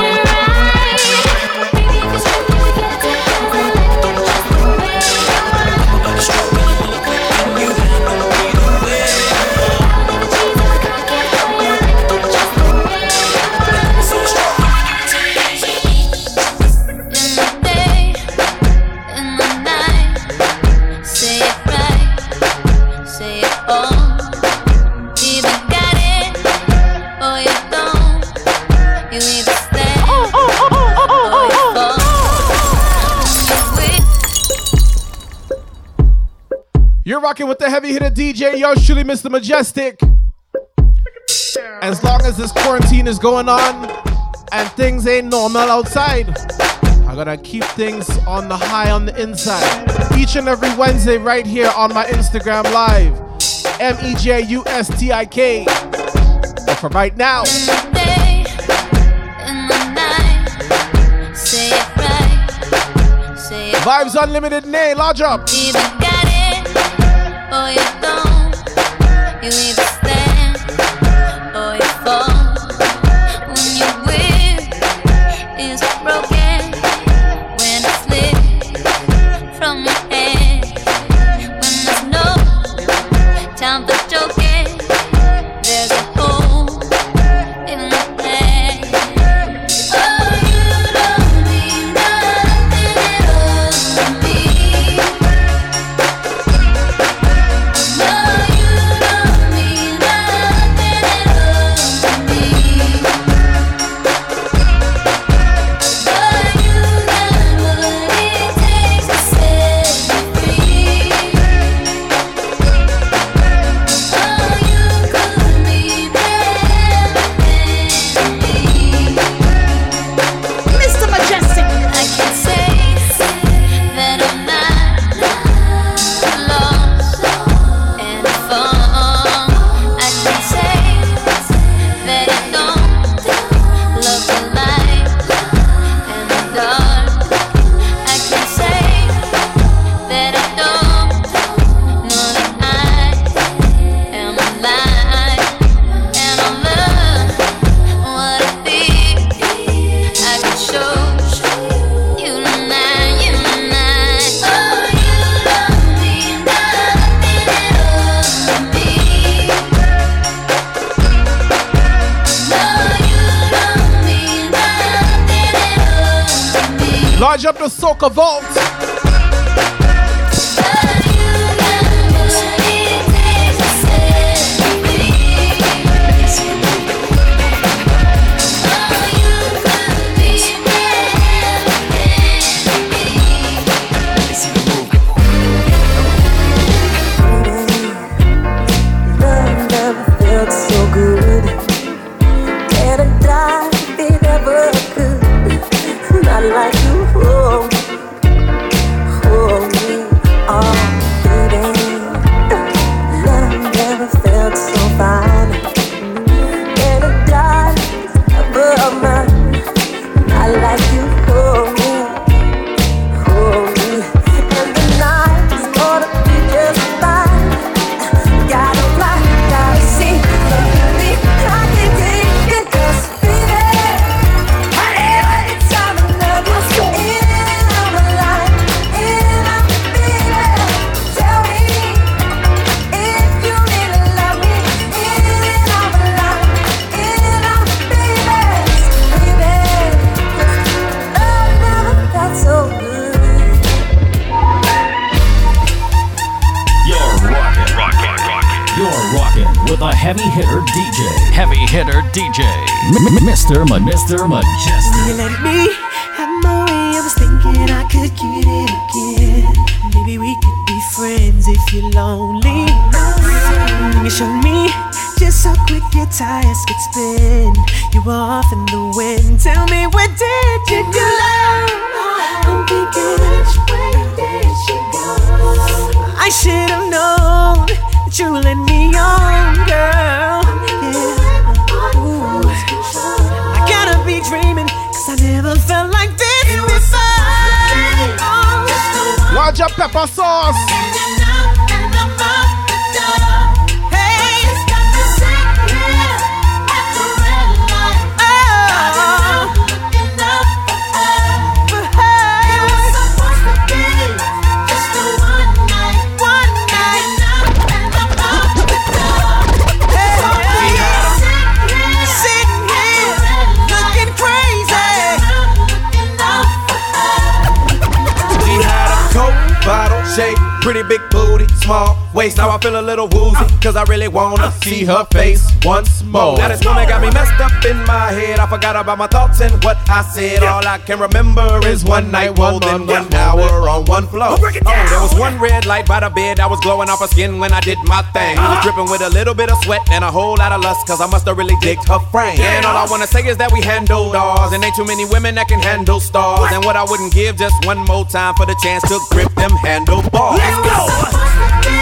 Rocking with the heavy hitter DJ, yours truly, Mr. Mejustik. As long as this quarantine is going on and things ain't normal outside, I gotta keep things on the high on the inside. Each and every Wednesday, right here on my Instagram Live, M E J U S T I K. But for right now, Day and the night. Say it right, say it Vibes Unlimited, nay, lodge up. You don't. You either Mr. waist. Now I feel a little woozy, cause I really wanna see her face once more. Now this woman got me messed up in my head. I forgot about my thoughts and what I said. All I can remember is one night, well, then one hour on one floor. Oh, there was one red light by the bed that was glowing off her skin when I did my thing. It was dripping with a little bit of sweat and a whole lot of lust, cause I must have really digged her frame. And all I wanna say is that we handled ours, and ain't too many women that can handle stars. And what I wouldn't give just one more time for the chance to grip them handlebars. Let's go!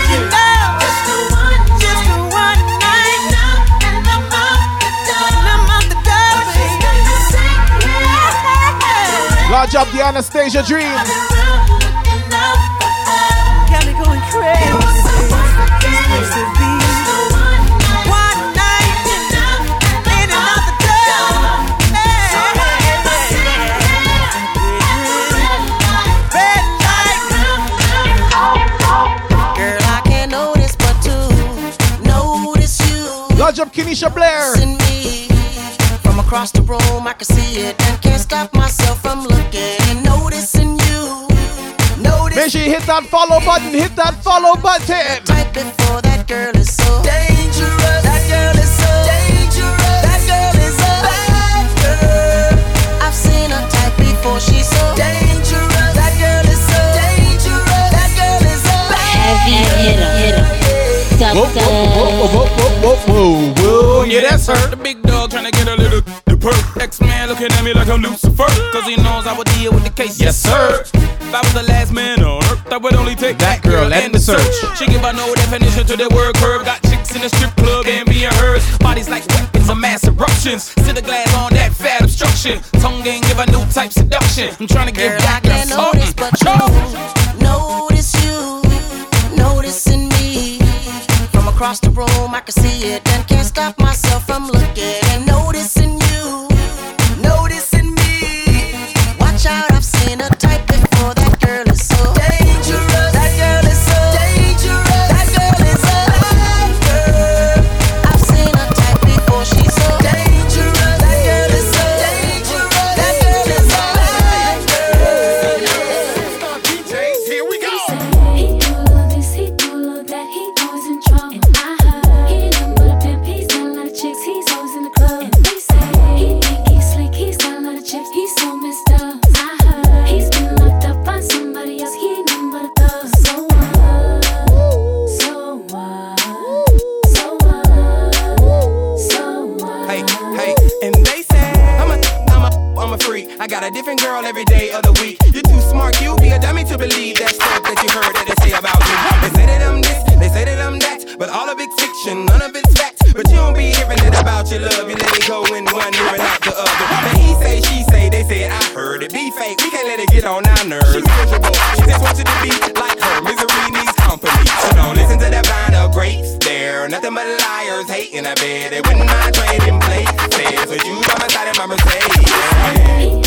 Lodge up the Anastasia Dream. Got me going crazy. You. Up Kenisha Blair. In me. From across the room, I can see it and can't stop myself from looking and noticing you. Make sure you hit that follow button. Hit that follow button. Right before that girl is so dangerous. That girl is so dangerous. That girl is a bad girl. I've seen her type before. She's so dangerous. That girl is so dangerous. That girl is a Heavy hitter, hitter. Whoa, whoa, whoa, whoa, whoa, whoa, whoa. Yeah, that's her. The big dog trying to get a little the perk. X man looking at me like I'm Lucifer. Cause he knows I would deal with the case. Yes, sir. If I was the last man on earth, I would only take that girl and the search. She give her no definition to the word curve. Got chicks in the strip club and being hers. Bodies like weapons of mass eruptions. Sit the glass on that fat obstruction. Tongue ain't give a new type seduction. I'm trying to get Girl, I back to can't notice but you. Notice you. Noticing me. From across the room, I can see it and can't stop myself from looking believe that stuff that you heard that they say about me. They say that I'm this, they say that I'm that, but all of it's fiction, none of it's fact. But you don't be hearing it about your love, you let it go in one ear and out the other. Now he say, she say, they say I heard it. Be fake, we can't let it get on our nerves. She's miserable, she just wants you to be like her. Misery needs company. So don't listen to that vine of grapes. There, nothing but liars hating. I bet they wouldn't mind trading places. So you by my side in my Mercedes.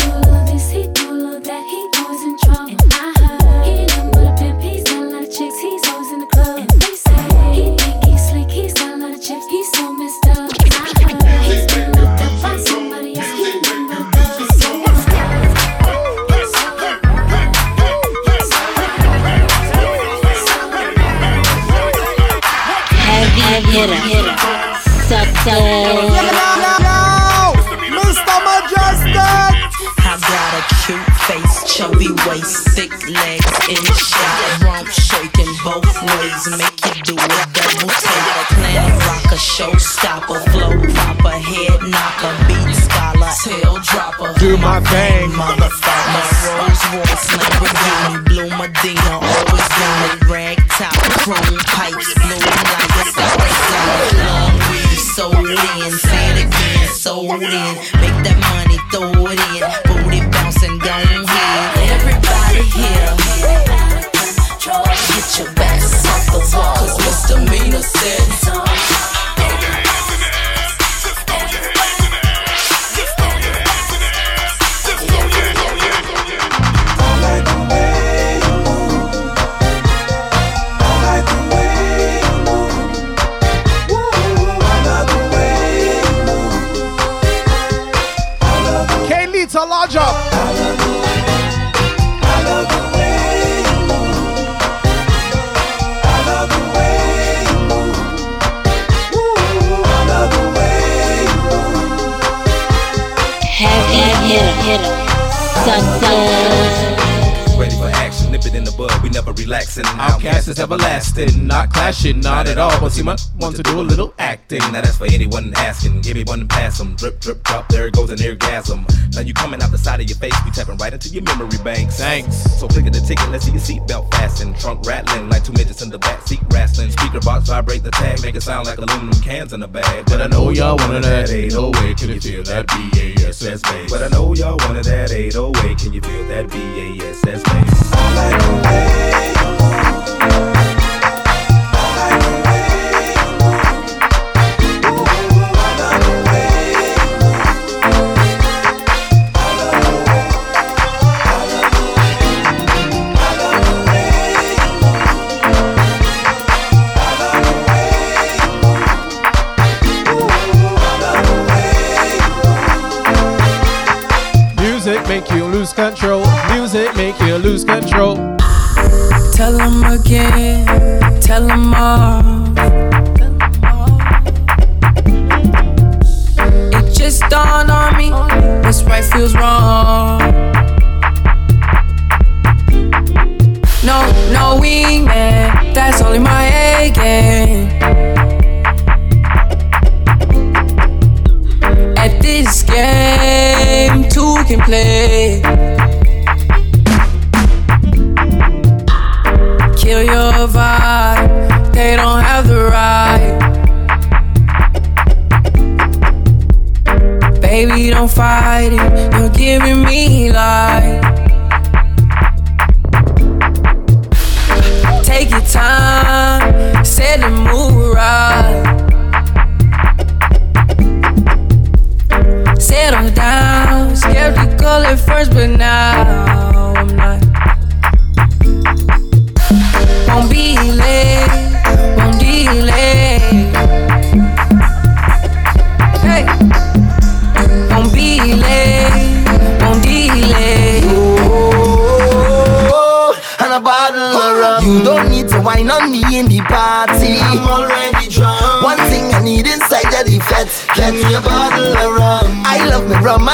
Not not at all. But you might want to do a little acting. Now that's for anyone asking. Give me one and pass 'em. Drip, drip, drop. There it goes an orgasm. Now you coming out the side of your face. We tapping right into your memory banks. Thanks. So click at the ticket. Let's see your seatbelt fasten. Trunk rattling like two midgets in the back seat wrestling. Speaker box vibrate the tag. Make it sound like aluminum cans in a bag. But I know y'all wanted that 808. Can you feel that BASS bass? But I know y'all wanted that 808. Can you feel that BASS bass? Music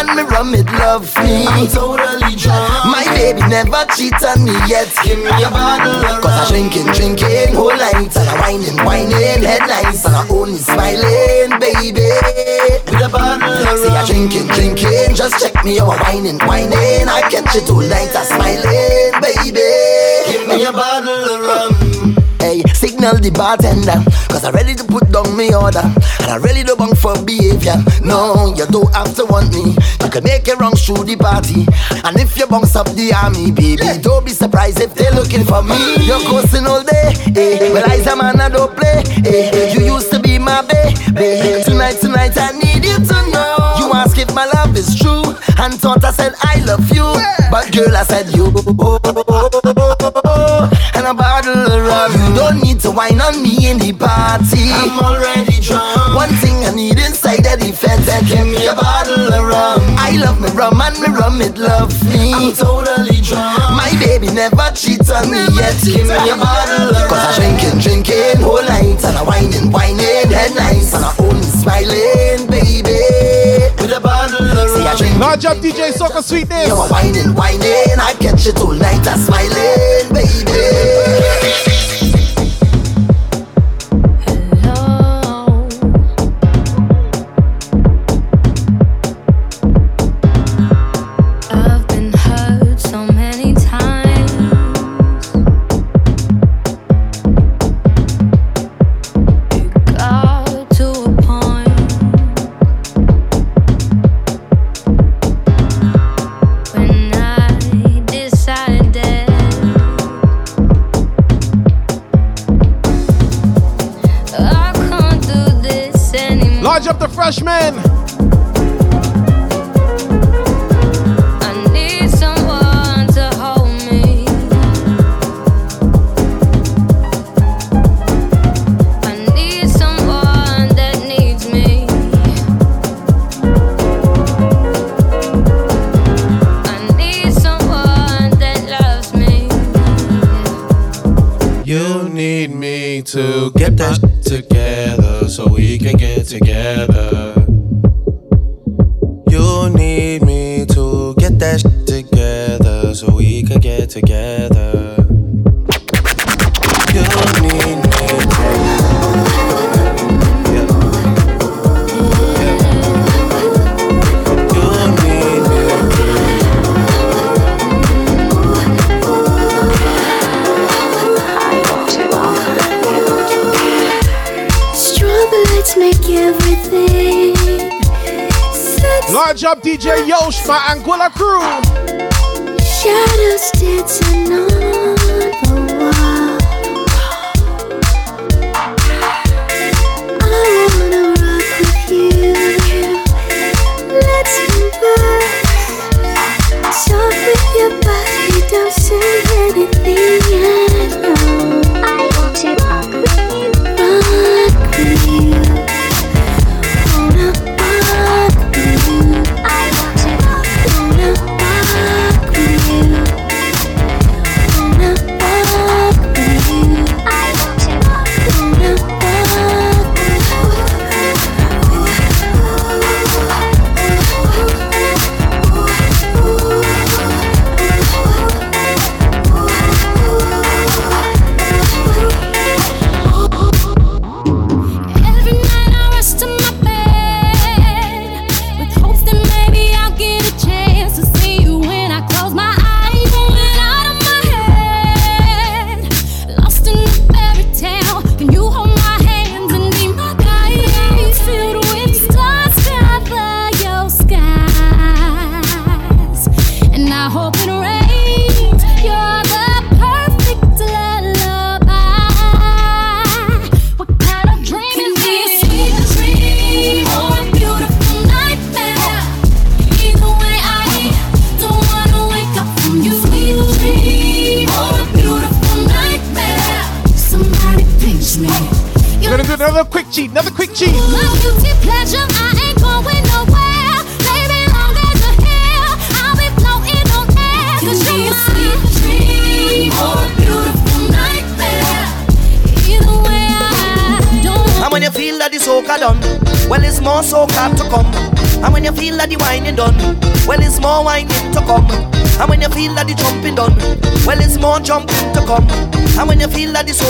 love me rum and me rum it love me. I'm totally drunk. My baby never cheat on me yet. Give me a bottle of rum. Cause I drinking, drinking whole night and I whining, whining headlines and I only smiling, baby. With a bottle of rum. See I I drinking, drinking. Just check me out, whining, whining. I catch you tonight, I smiling, baby. Give me a bottle of rum. Hey, signal the bartender, cause I'm ready to put down me order. And I'm ready to bunk for behavior. No, you don't have to want me. You can make it wrong through the party. And if you bounce up the army, baby, don't be surprised if they're looking for me. You're coasting all day, eh? Well, I's a man, I don't play, eh? You used to be my baby. Tonight, tonight, I need you to know. You ask if my love is true, and thought I said I love you. But girl, I said you. And a bottle of rum. You don't need to wine on me in the party. I'm already drunk. One thing I need inside of the fence, and give me a bottle of rum. I love me rum and me rum it loves me. I'm totally drunk. My baby never cheats on me yet. Give me a bottle of rum. Cause I drinking, drinking whole night, and I whining, whining, head nice, and I only smiling, baby. With a bottle of rum. See, I drink. Large up DJ Soca Sweetness. You're whining, whining. I catch it all night, I'm smiling, baby.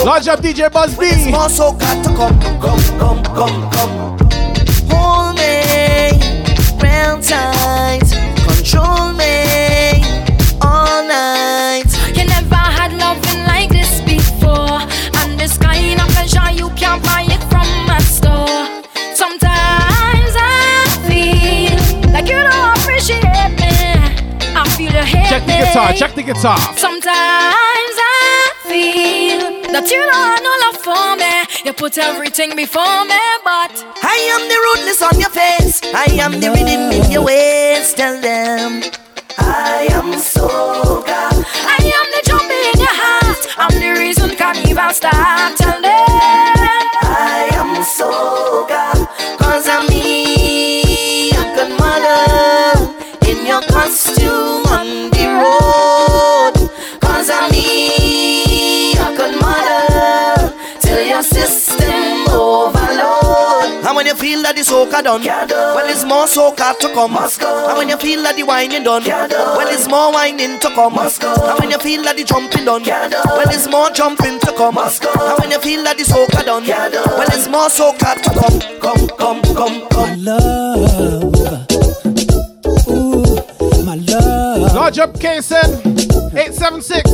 Large up DJ Buzz B. Got to come, come, come, come, come. Hold me round tight, control me all night. You never had loving like this before, and this kind of pleasure you can't buy it from store. Sometimes I feel like you don't appreciate me. I feel hate Check the guitar. Check the guitar. Sometimes put everything before me, but I am the rudeness on your face. I am the rhythm in your ways. Tell them I am soca. I am the jumping in your heart. I'm the reason carnival starts. the soca done, well it's more soca to come. And when you feel that like the whining done, well it's more whining to come. And when you feel that the jumping done, well it's more jumping to come. And when you feel that the soca done, well it's more soca to come. Come, come, come, come. My Love. Ooh, my love. Large up, K7. 876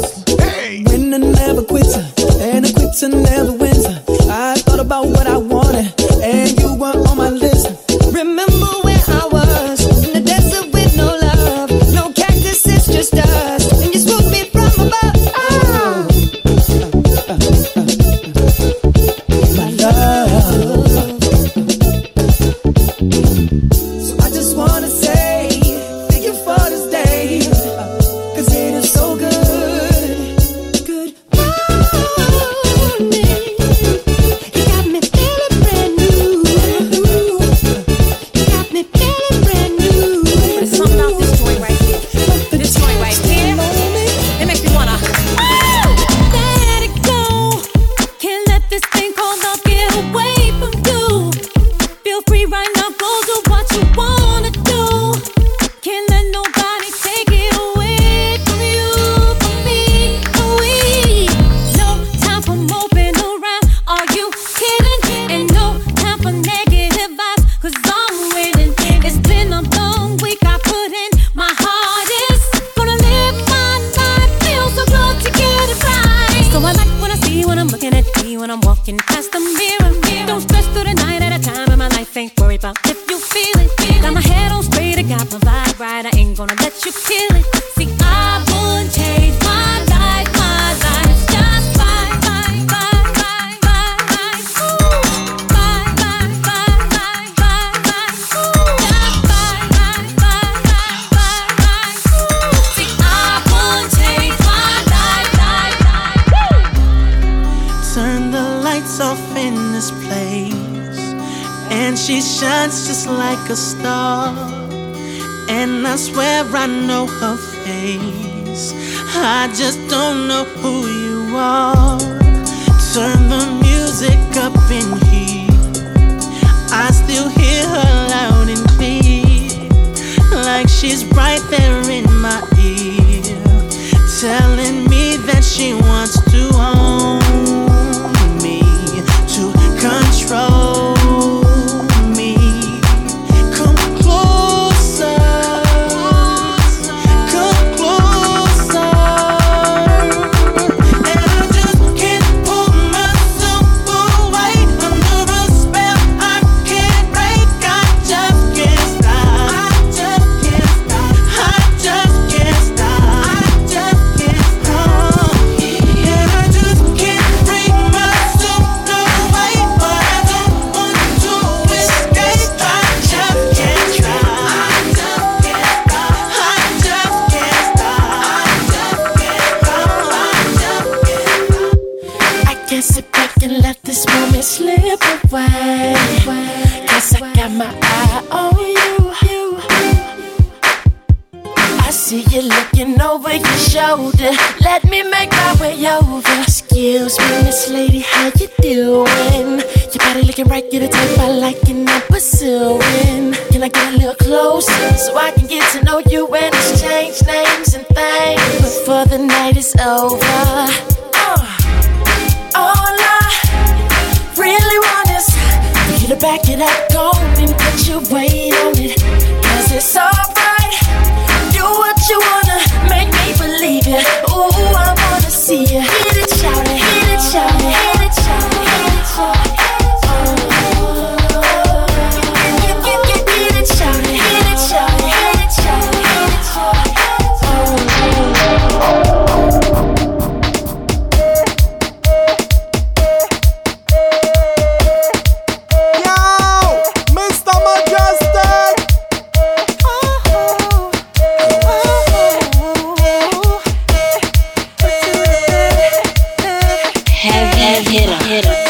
Hit him. Hit him.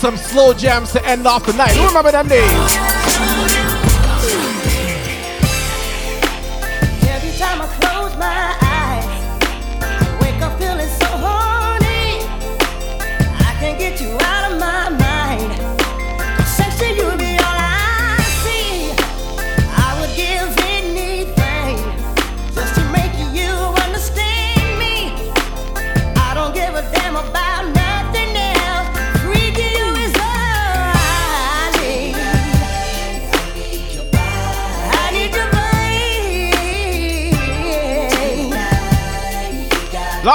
some slow jams to end off the night. Who remember them names?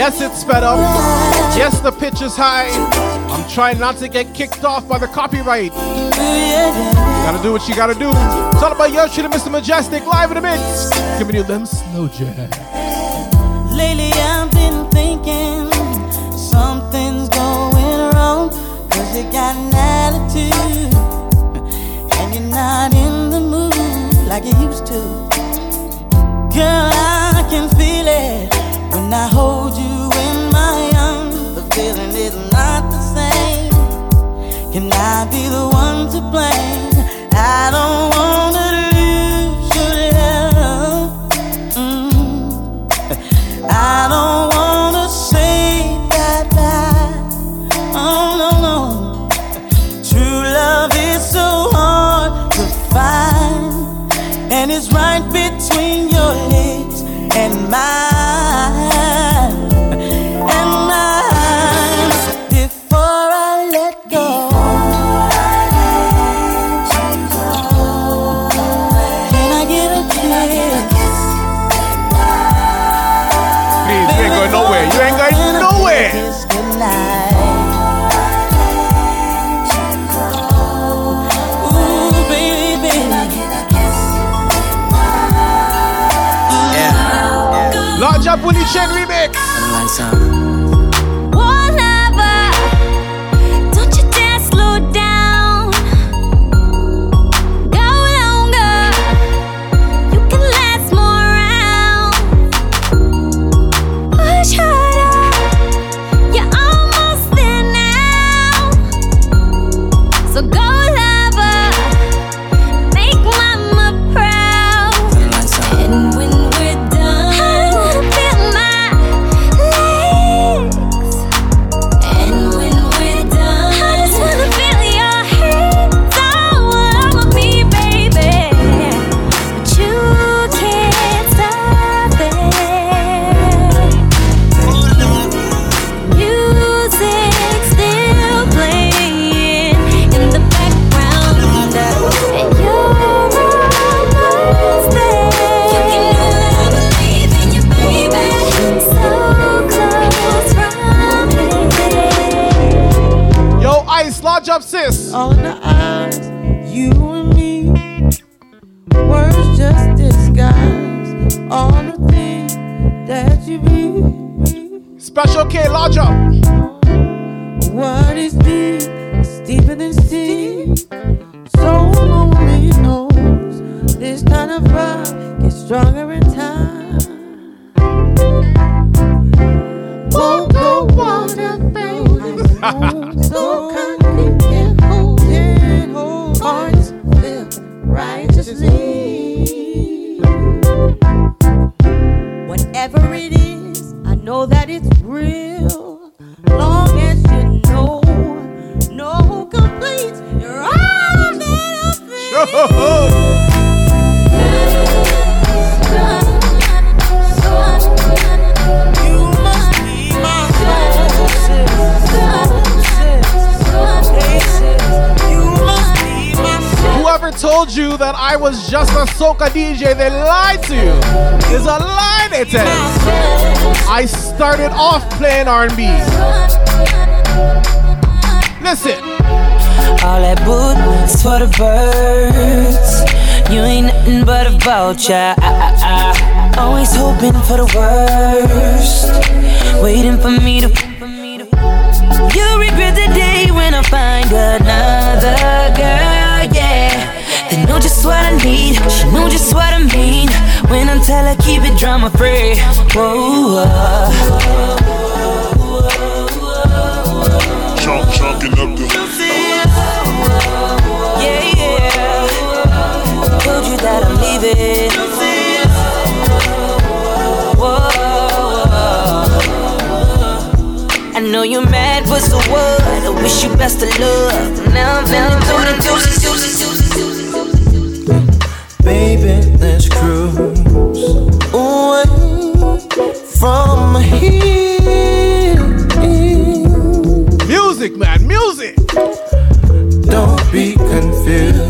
Yes, it's sped up. Yes, the pitch is high. I'm trying not to get kicked off by the copyright. Gotta do what you gotta do. It's all about your shit and Mr. Mejustik live in the mix. Giving you them slow jams. Lately I've been thinking something's going wrong. Cause you got an attitude. And you're not in the mood like you used to. Girl, I can feel it I hold you in my arms. The feeling is not the same. Can I be the one to blame? I don't wanna lose soca DJ, they lied to you. Is a lie they tell. I started off playing R&B. Listen. All that boots for the birds. You ain't nothing but a vulture. Always hoping for the worst. Waiting for me to. She know just what I mean. When I tell her keep it drama free. Whoa. Chunk, chunking up the. Yeah, yeah. Told you that I'm leaving. Whoa. I know you're mad, but so what? I wish you best of luck. Now I'm feeling through the deuces, deuces, deuces. Confused,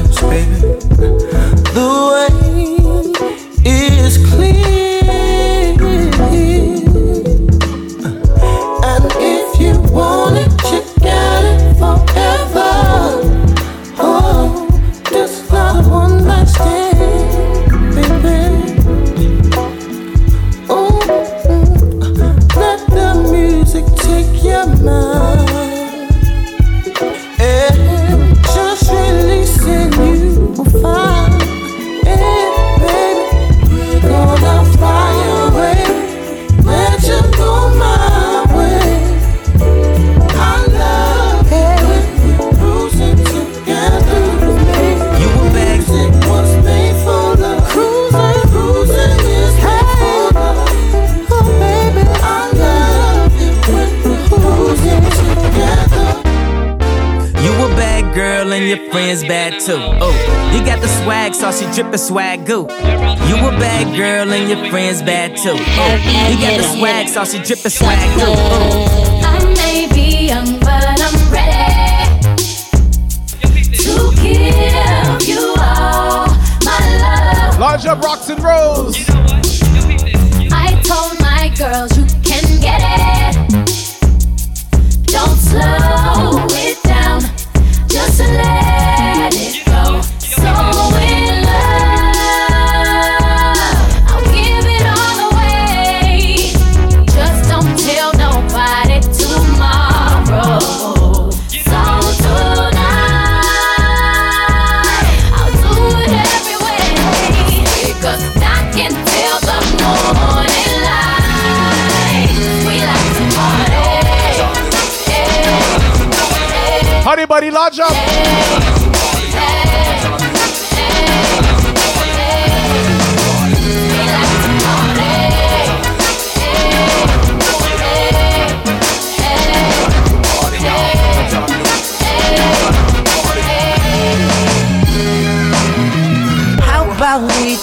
drippin' swag goo. You a bad girl and your friends bad too. Oh, you got the swag, sauce, you drippin' swag goo. Oh. I may be young, but I'm ready to give you all my love. Large up rocks and rolls.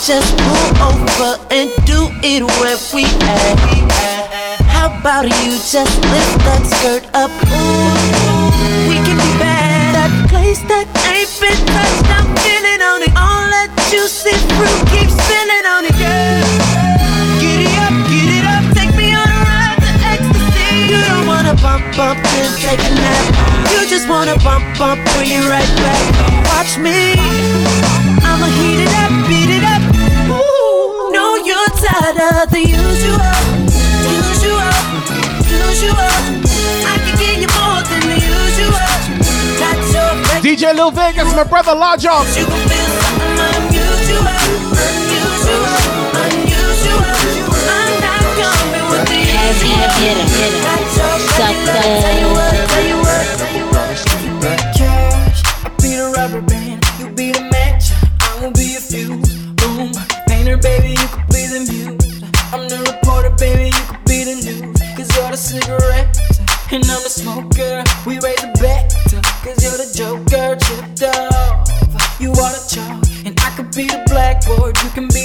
Just pull over and do it where we at? How about you just lift that skirt up? Ooh, I'm on it. Spilling on it, up, get it up, take me on a ride to ecstasy. You don't wanna bump, bump, then take a nap. You just wanna bump, bump, bring it right back. Watch me. I'ma heat it up, beat it up. Ooh, you're tired of the usual, usual, usual. I tell you what. You be the cash, I be the rubber band. You be the match, I will be a fuse. Boom, painter, baby, you could be the muse. I'm the reporter, baby, you could be the news. Cause you're the cigarette, and I'm smoker. We raise blackboard. You can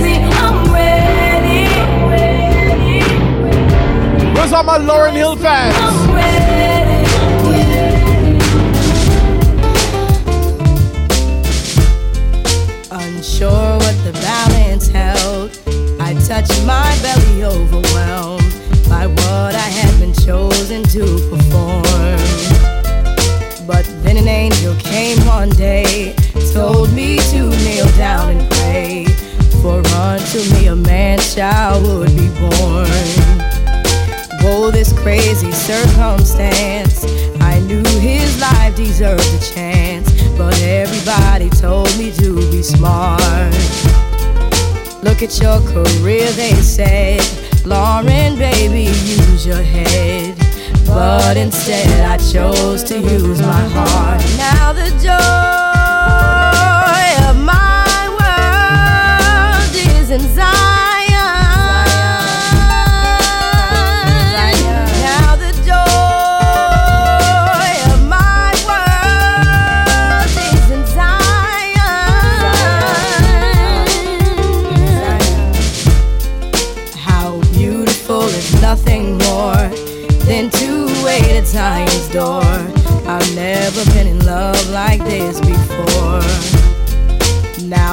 me, I'm ready. Where's all my Lauryn Hill fans? Unsure what the balance held, I touched my belly, overwhelmed by what I had been chosen to perform angel came one day, told me to kneel down and pray, for unto me a man child would be born. Oh, this crazy circumstance, I knew his life deserved a chance, but everybody told me to be smart. Look at your career, they said, Lauryn, baby, use your head. But instead, I chose to use my heart. Now the joy of my world is inside.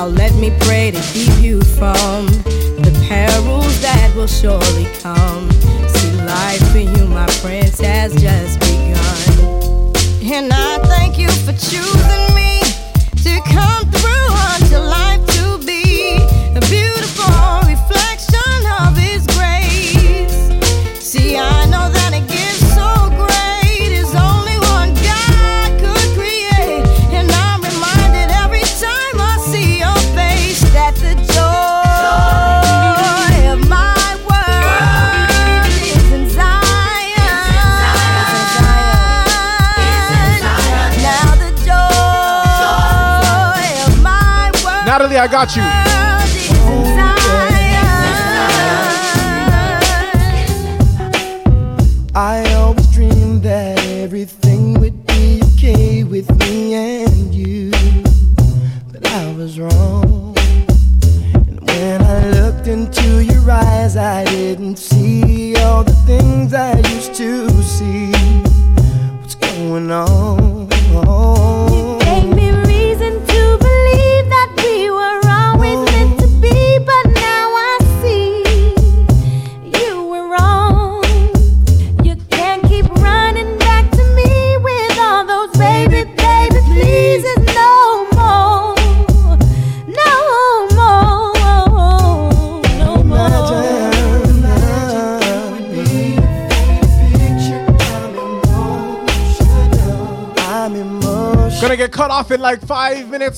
let me pray to keep you from the perils that will surely come. See, life for you, my friends, has just begun. And I thank you for choosing me to come through. I got you.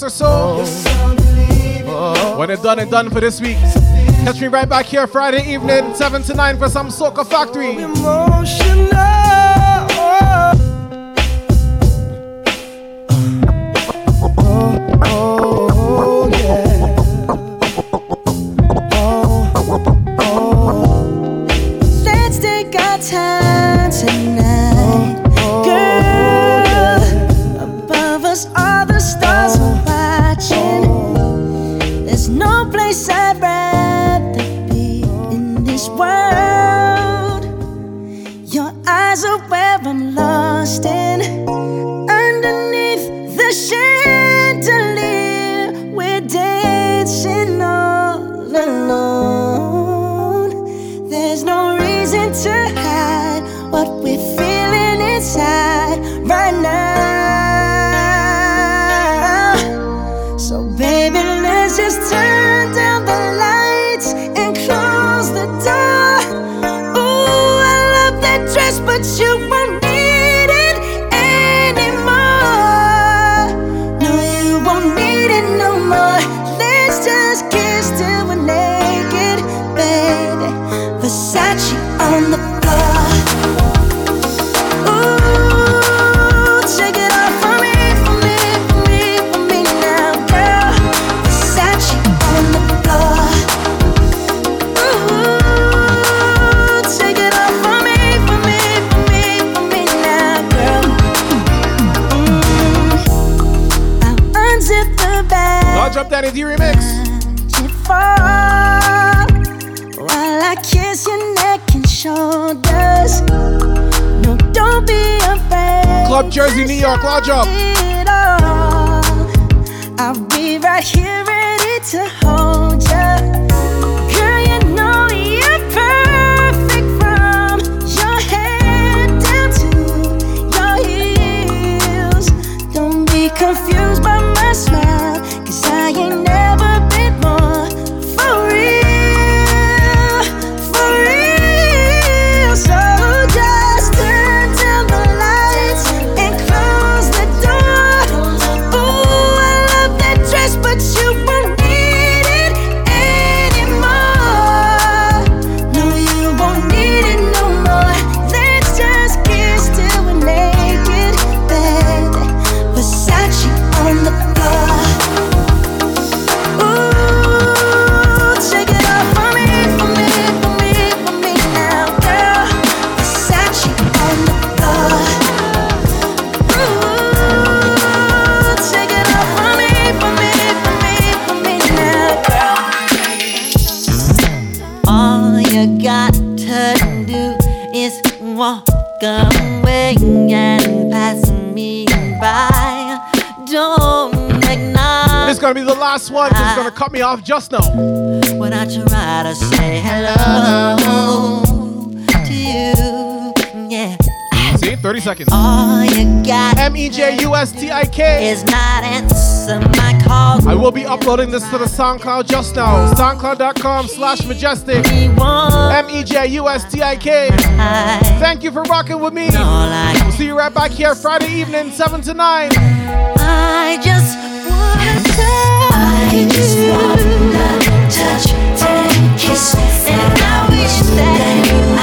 minutes or so. When it's done and done for this week. Catch me right back here Friday evening, 7 to 9 for some Soca Factory. Let's take our time tonight. Jersey, New York, lodge up. Last one. This is gonna ah. cut me off just now. when I try to say hello to you. Yeah. See, 30 seconds. All you got M E J U S T I K is not answer my call. I will be uploading this to the SoundCloud just now. SoundCloud.com slash mejustik. M E J U S T I K. Thank you for rocking with me. We'll see you right back here Friday evening, 7 to 9. I just I wish that you